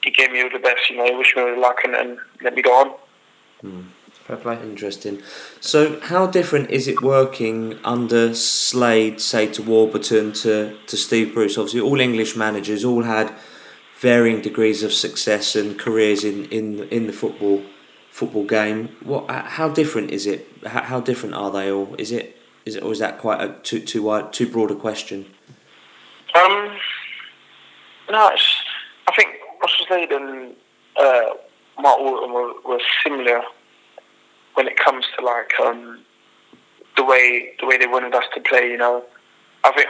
Speaker 3: he gave me all the best, you know, he wished me all the luck and, and let me go on. Hmm.
Speaker 1: Fair play.
Speaker 2: Interesting. So, how different is it working under Slade, say, to Warburton, to, to Steve Bruce? Obviously, all English managers all had varying degrees of success and careers in, in, in the football football game. What? How different is it? How, how different are they all? Is it? Is it? Or is that quite a too too wide, too broad a question?
Speaker 3: Um, no, it's, I think Russell Slade and uh, Mark Warburton were, were similar when it comes to like um, the way the way they wanted us to play. You know, I think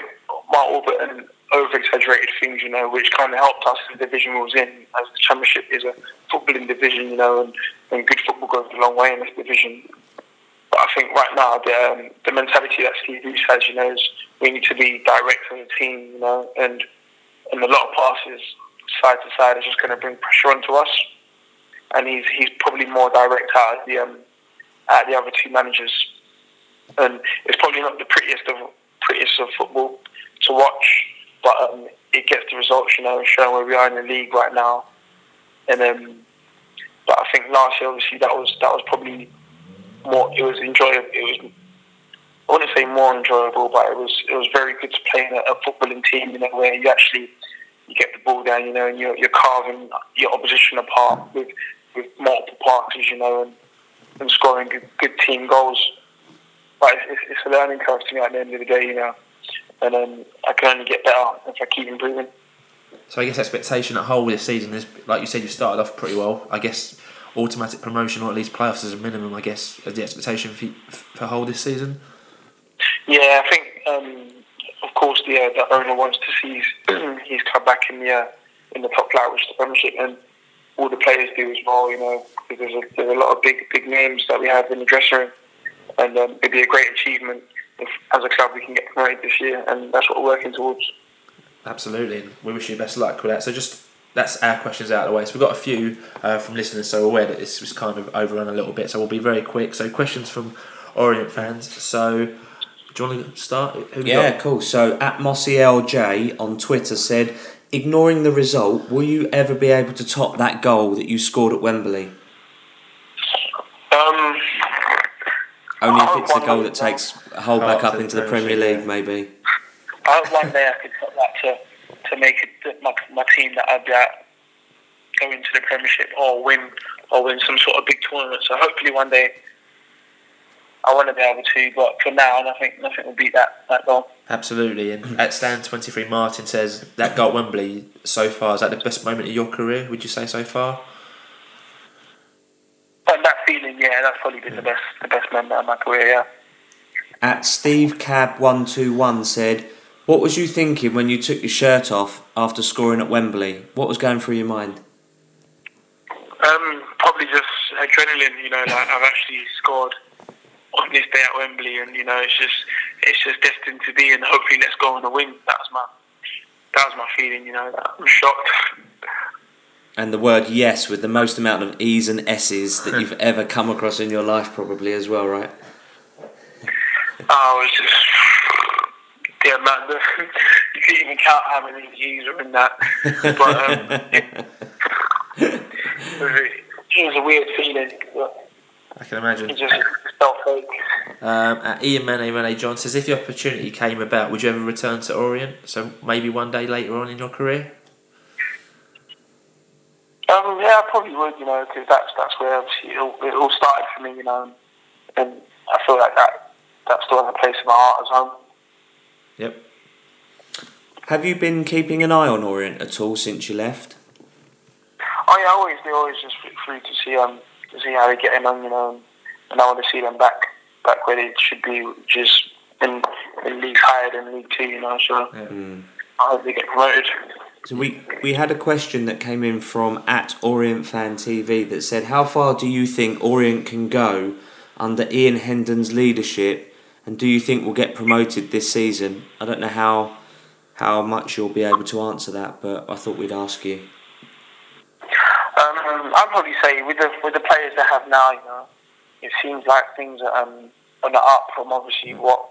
Speaker 3: Mark Warburton over exaggerated things. You know, which kind of helped us as the division was in, as the championship is a footballing division. You know, and, and good football goes a long way in this division. But I think right now the um, the mentality that Steve Bruce has, you know, is we need to be direct as a team. You know, and and a lot of passes side to side is just going to bring pressure onto us. And he's he's probably more direct out of the um, of the other two managers and it's probably not the prettiest of prettiest of football to watch, but um, it gets the results, you know, showing where we are in the league right now. And um, but I think last year, obviously, that was that was probably more. It was enjoyable. It was. I wouldn't say more enjoyable, but it was it was very good to play in a, a footballing team, you know, where you actually you get the ball down, you know, and you're, you're carving your opposition apart with with multiple passes, you know, and, and scoring good, good team goals but it's, it's, a learning curve to me at the end of the day, you know. And um, I can only get better if I keep improving.
Speaker 1: So I guess expectation at Hull this season is, like you said, you started off pretty well. I guess automatic promotion or at least playoffs as a minimum. I guess is the expectation for for Hull this season.
Speaker 3: Yeah, I think um, of course the uh, the owner wants to see his, his club back in the uh, in the top flight, which is the Premiership, and all the players do as well. You know, because there's a, there's a lot of big big names that we have in the dressing room and um, it'd be a great achievement if, as a club, we can get promoted this year, and that's what we're working towards.
Speaker 1: Absolutely, and we wish you best of luck with that. So just that's our questions out of the way. So we've got a few uh, from listeners, so aware that this was kind of overrun a little bit. So we'll be very quick. So questions from Orient fans. So do you want to start?
Speaker 2: yeah, got? cool. So at Mossy LJ on Twitter said, ignoring the result, will you ever be able to top that goal that you scored at Wembley?
Speaker 3: Um,
Speaker 2: only if it's a goal that takes a Hull back up into the Premier League, maybe.
Speaker 3: I hope one day I could put that to, to make it my, my team that I'd be at go into the Premiership or win or win some sort of big tournament. So hopefully one day I want to be able to, but for now, nothing nothing will beat that, that goal.
Speaker 1: Absolutely. And at stand 23, Martin says that goal at Wembley so far, is that the best moment of your career, would you say so far?
Speaker 3: But that feeling, yeah, that's probably been the best the best moment of my career. Yeah.
Speaker 2: At Steve Cab one two one said, "What was you thinking when you took your shirt off after scoring at Wembley? What was going through your mind?"
Speaker 3: Um, probably just adrenaline. You know, like I've actually scored on this day at Wembley, and you know, it's just it's just destined to be, and hopefully, let's go on the win. That was my that was my feeling. You know, I'm shocked
Speaker 2: and the word yes with the most amount of E's and S's that you've ever come across in your life, probably as well, right?
Speaker 3: Oh, it's just the amount of you can't even count how many E's are in that. But um, it, it, was a weird feeling.
Speaker 1: I can imagine.
Speaker 3: It just felt fake.
Speaker 1: Um, Ian Mane Mane John says, if the opportunity came about, would you ever return to Orient? So maybe one day later on in your career.
Speaker 3: Um, yeah, I probably would, you know, because that's that's where obviously it all, it all started for me, you know, and I feel like that that's the other place in my heart as home.
Speaker 1: Yep.
Speaker 2: Have you been keeping an eye on Orient at all since you left?
Speaker 3: Oh yeah, always. They always just flick through to see um to see how they're getting on, you know, and I want to see them back back where they should be, which is in in leagues higher than League Two, you know. So yeah. mm. I hope they get promoted.
Speaker 2: So we, we had a question that came in from at Orient Fan TV that said, How far do you think Orient can go under Ian Hendon's leadership, and do you think we'll get promoted this season? I don't know how how much you'll be able to answer that, but I thought we'd ask you.
Speaker 3: Um, I'd probably say with the with the players they have now, you know, it seems like things are um, on the up from obviously what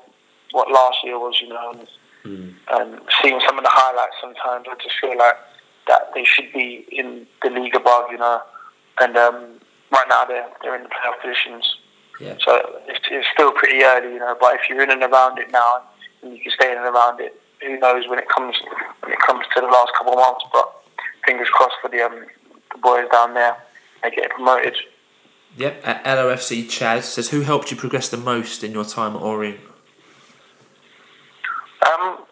Speaker 3: what last year was, you know. And, Mm. Um, seeing some of the highlights sometimes, I just feel like that they should be in the league above, you know. And um, right now they're they're in the playoff positions. Yeah. So it's, it's still pretty early, you know. But if you're in and around it now, and you can stay in and around it, who knows when it comes when it comes to the last couple of months. But fingers crossed for the um, the boys down there, they get promoted.
Speaker 1: Yep, at LOFC Chaz says, Who helped you progress the most in your time at Orient?
Speaker 3: Um,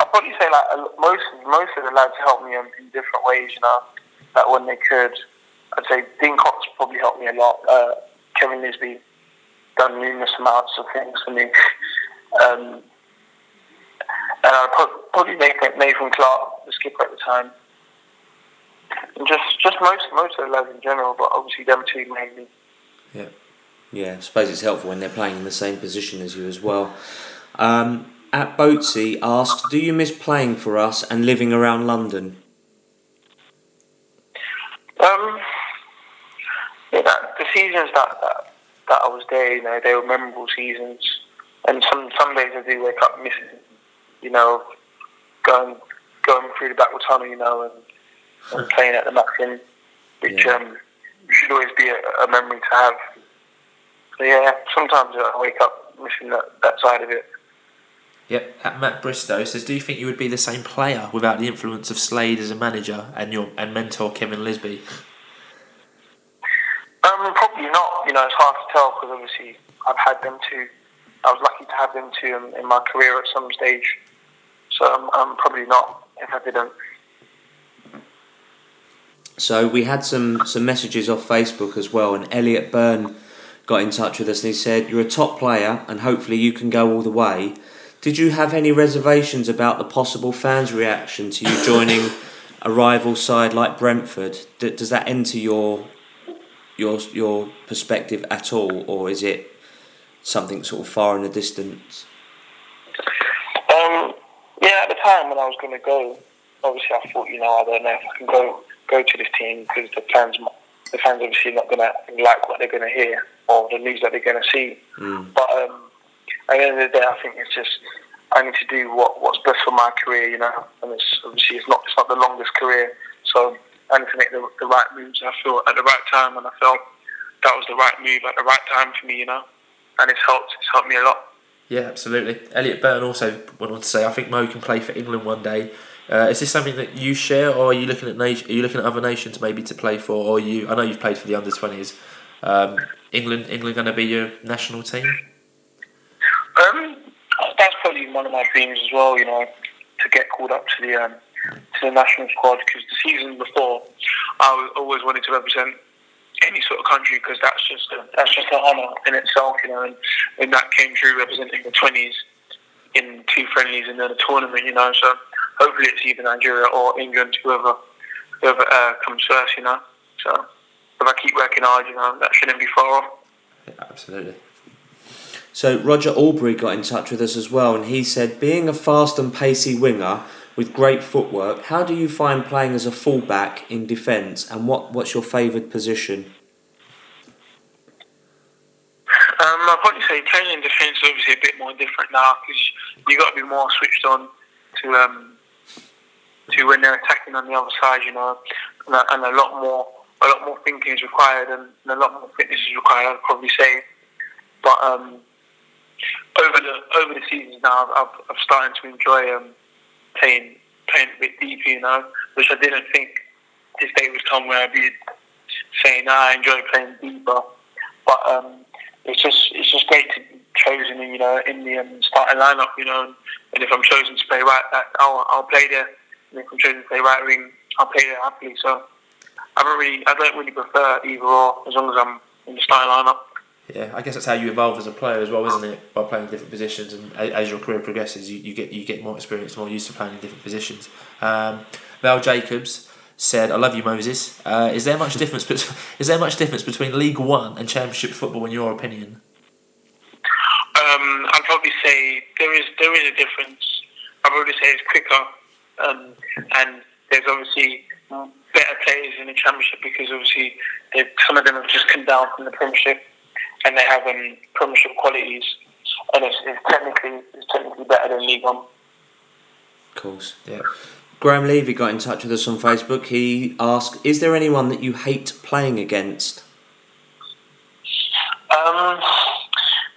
Speaker 3: I'd probably say like most most of the lads helped me in, in different ways. You know, like when they could. I'd say Dean Cox probably helped me a lot. Uh, Kevin Lisbie done numerous amounts of things for me. um, and I'd pro- probably Nathan, Nathan Clarke, the skipper at the time. And just just most most of the lads in general, but obviously them two mainly.
Speaker 1: Yeah.
Speaker 2: Yeah, I suppose it's helpful when they're playing in the same position as you as well. Um, at Boatsy asks, do you miss playing for us and living around London?
Speaker 3: Um, yeah, that, the seasons that, that that I was there, you know, they were memorable seasons. And some some days I do wake up missing, you know, going going through the backward tunnel, you know, and, and playing at the Matchroom, which
Speaker 2: Yeah.
Speaker 3: um, should always be a, a memory to have. So yeah, sometimes I wake up missing that, that side of it.
Speaker 1: Yep, at Matt Bristow says, Do you think you would be the same player without the influence of Slade as a manager and your and mentor Kevin Lisbie?
Speaker 3: Um, probably not. You know, it's hard to tell because obviously I've had them too. I was lucky to have them too in, in my career at some stage. So um, um, probably not if I didn't.
Speaker 2: So we had some, some messages off Facebook as well, and Elliot Byrne got in touch with us and he said, You're a top player and hopefully you can go all the way. Did you have any reservations about the possible fans' reaction to you joining a rival side like Brentford? Does that enter your your your perspective at all, or is it something sort of far in the distance?
Speaker 3: Um, yeah, at the time when I was going to go, obviously I thought, you know, I don't know if I can go go to this team because the fans, the fans obviously not going to like what they're going to hear or the news that they're going to see.
Speaker 2: Mm.
Speaker 3: But um, at the end of the day, I think it's just I need to do what, what's best for my career, you know. And it's obviously it's not it's not the longest career, so Need to make the, the right moves. I feel at the right time, and I felt that was the right move at the right time for me, you know. And it's helped. It's helped me a lot.
Speaker 1: Yeah, absolutely. Elliot Byrne also went on to say, I think Mo can play for England one day. Uh, is this something that you share, or are you looking at nation, Are you looking at other nations maybe to play for? Or you? I know you've played for the under twenties. Um, England, England going to be your national team?
Speaker 3: Um, that's probably one of my dreams as well. You know, to get called up to the um, to the national squad because the season before, I always wanted to represent any sort of country because that's just a, that's just an honour in itself. You know, and, and that came through representing the twenties in two friendlies and then a tournament. You know, so hopefully it's either Nigeria or England, whoever whoever uh, comes first. You know, so if I keep working hard, you know, that shouldn't be far off.
Speaker 1: Yeah, absolutely.
Speaker 2: So Roger Albury got in touch with us as well, and he said, being a fast and pacey winger with great footwork, how do you find playing as a fullback in defence, and what, what's your favoured position?
Speaker 3: Um, I'd probably say playing in defence is obviously a bit more different now because you've got to be more switched on to um, to when they're attacking on the other side, you know, and a, and a lot more a lot more thinking is required and, and a lot more fitness is required. I'd probably say, but um, over the over the seasons now, I've, I've started to enjoy um, playing playing a bit deeper, you know, which I didn't think this day would come where I'd be saying, nah, I enjoy playing deeper, but um, it's just it's just great to be chosen, you know, in the um, starting lineup, you know. And if I'm chosen to play right back, I'll I'll play there. And if I'm chosen to play right wing, I'll play there happily. So I don't really I don't really prefer either or as long as I'm in the starting lineup.
Speaker 1: Yeah, I guess that's how you evolve as a player as well, isn't it? By playing different positions, and as your career progresses, you, you get you get more experience, more used to playing in different positions. Um, Val Jacobs said, "I love you, Moses. Uh, is there much difference? Is there much difference between League One and Championship football, in your opinion?"
Speaker 3: Um, I'd probably say there is there is a difference. I'd probably say it's quicker, um, and there's obviously better players in the championship because obviously some of them have just come down from the Premiership, and they have um, Premiership qualities, and it's, it's technically it's technically better than League One.
Speaker 2: Of course.
Speaker 1: Yeah.
Speaker 2: Graham Levy got in touch with us on Facebook. He asked, "Is there anyone that you hate playing against?"
Speaker 3: Um,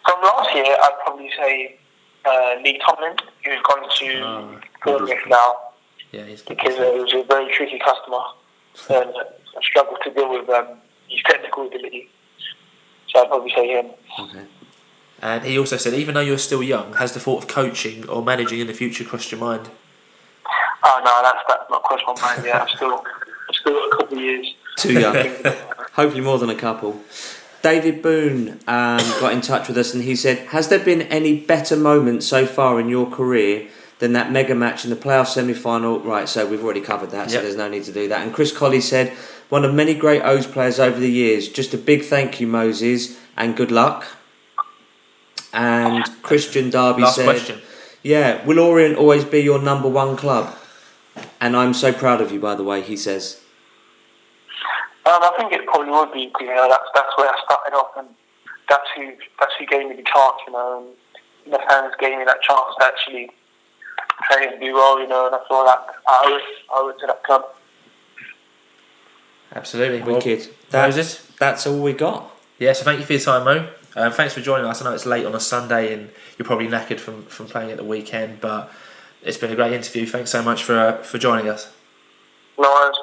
Speaker 3: from last year, I'd probably say uh, Lee Tomlin, who's gone to
Speaker 1: Oh,
Speaker 3: Bournemouth now.
Speaker 1: Yeah, he's
Speaker 3: because uh, he was a very tricky customer and I struggled to deal with um, his technical ability. So I'd probably say him.
Speaker 2: Okay.
Speaker 1: And he also said, even though you're still young, has the thought of coaching or managing in the future crossed your mind?
Speaker 3: Oh no, that's that's not crossed my mind yet. I've still I've still got a couple of years.
Speaker 2: Too young. Hopefully more than a couple. David Boone um, got in touch with us and he said, Has there been any better moment so far in your career than that mega match in the playoff semi final? Right, so we've already covered that, so
Speaker 1: Yep.
Speaker 2: there's no need to do that. And Chris Colley said, One of many great O's players over the years. Just a big thank you, Moses, and good luck. And Christian Darby
Speaker 1: Last
Speaker 2: said,
Speaker 1: question.
Speaker 2: Yeah, will Orient always be your number one club? And I'm so proud of you, by the way, he says.
Speaker 3: Um, I think it probably would be because you know that's that's where I started off, and that's who that's who gave me the chance, you know, and the fans gave me that chance to actually play and do well, you know, and I feel like I owe it, I owe it to that club.
Speaker 1: Absolutely.
Speaker 2: Wicked.
Speaker 1: Well,
Speaker 2: That-
Speaker 1: Moses?
Speaker 2: That's all we got.
Speaker 1: Yeah, so thank you for your time, Mo. Um, thanks for joining us. I know it's late on a Sunday and you're probably knackered from, from playing at the weekend, but it's been a great interview. Thanks so much for uh, for joining us.
Speaker 3: No worries.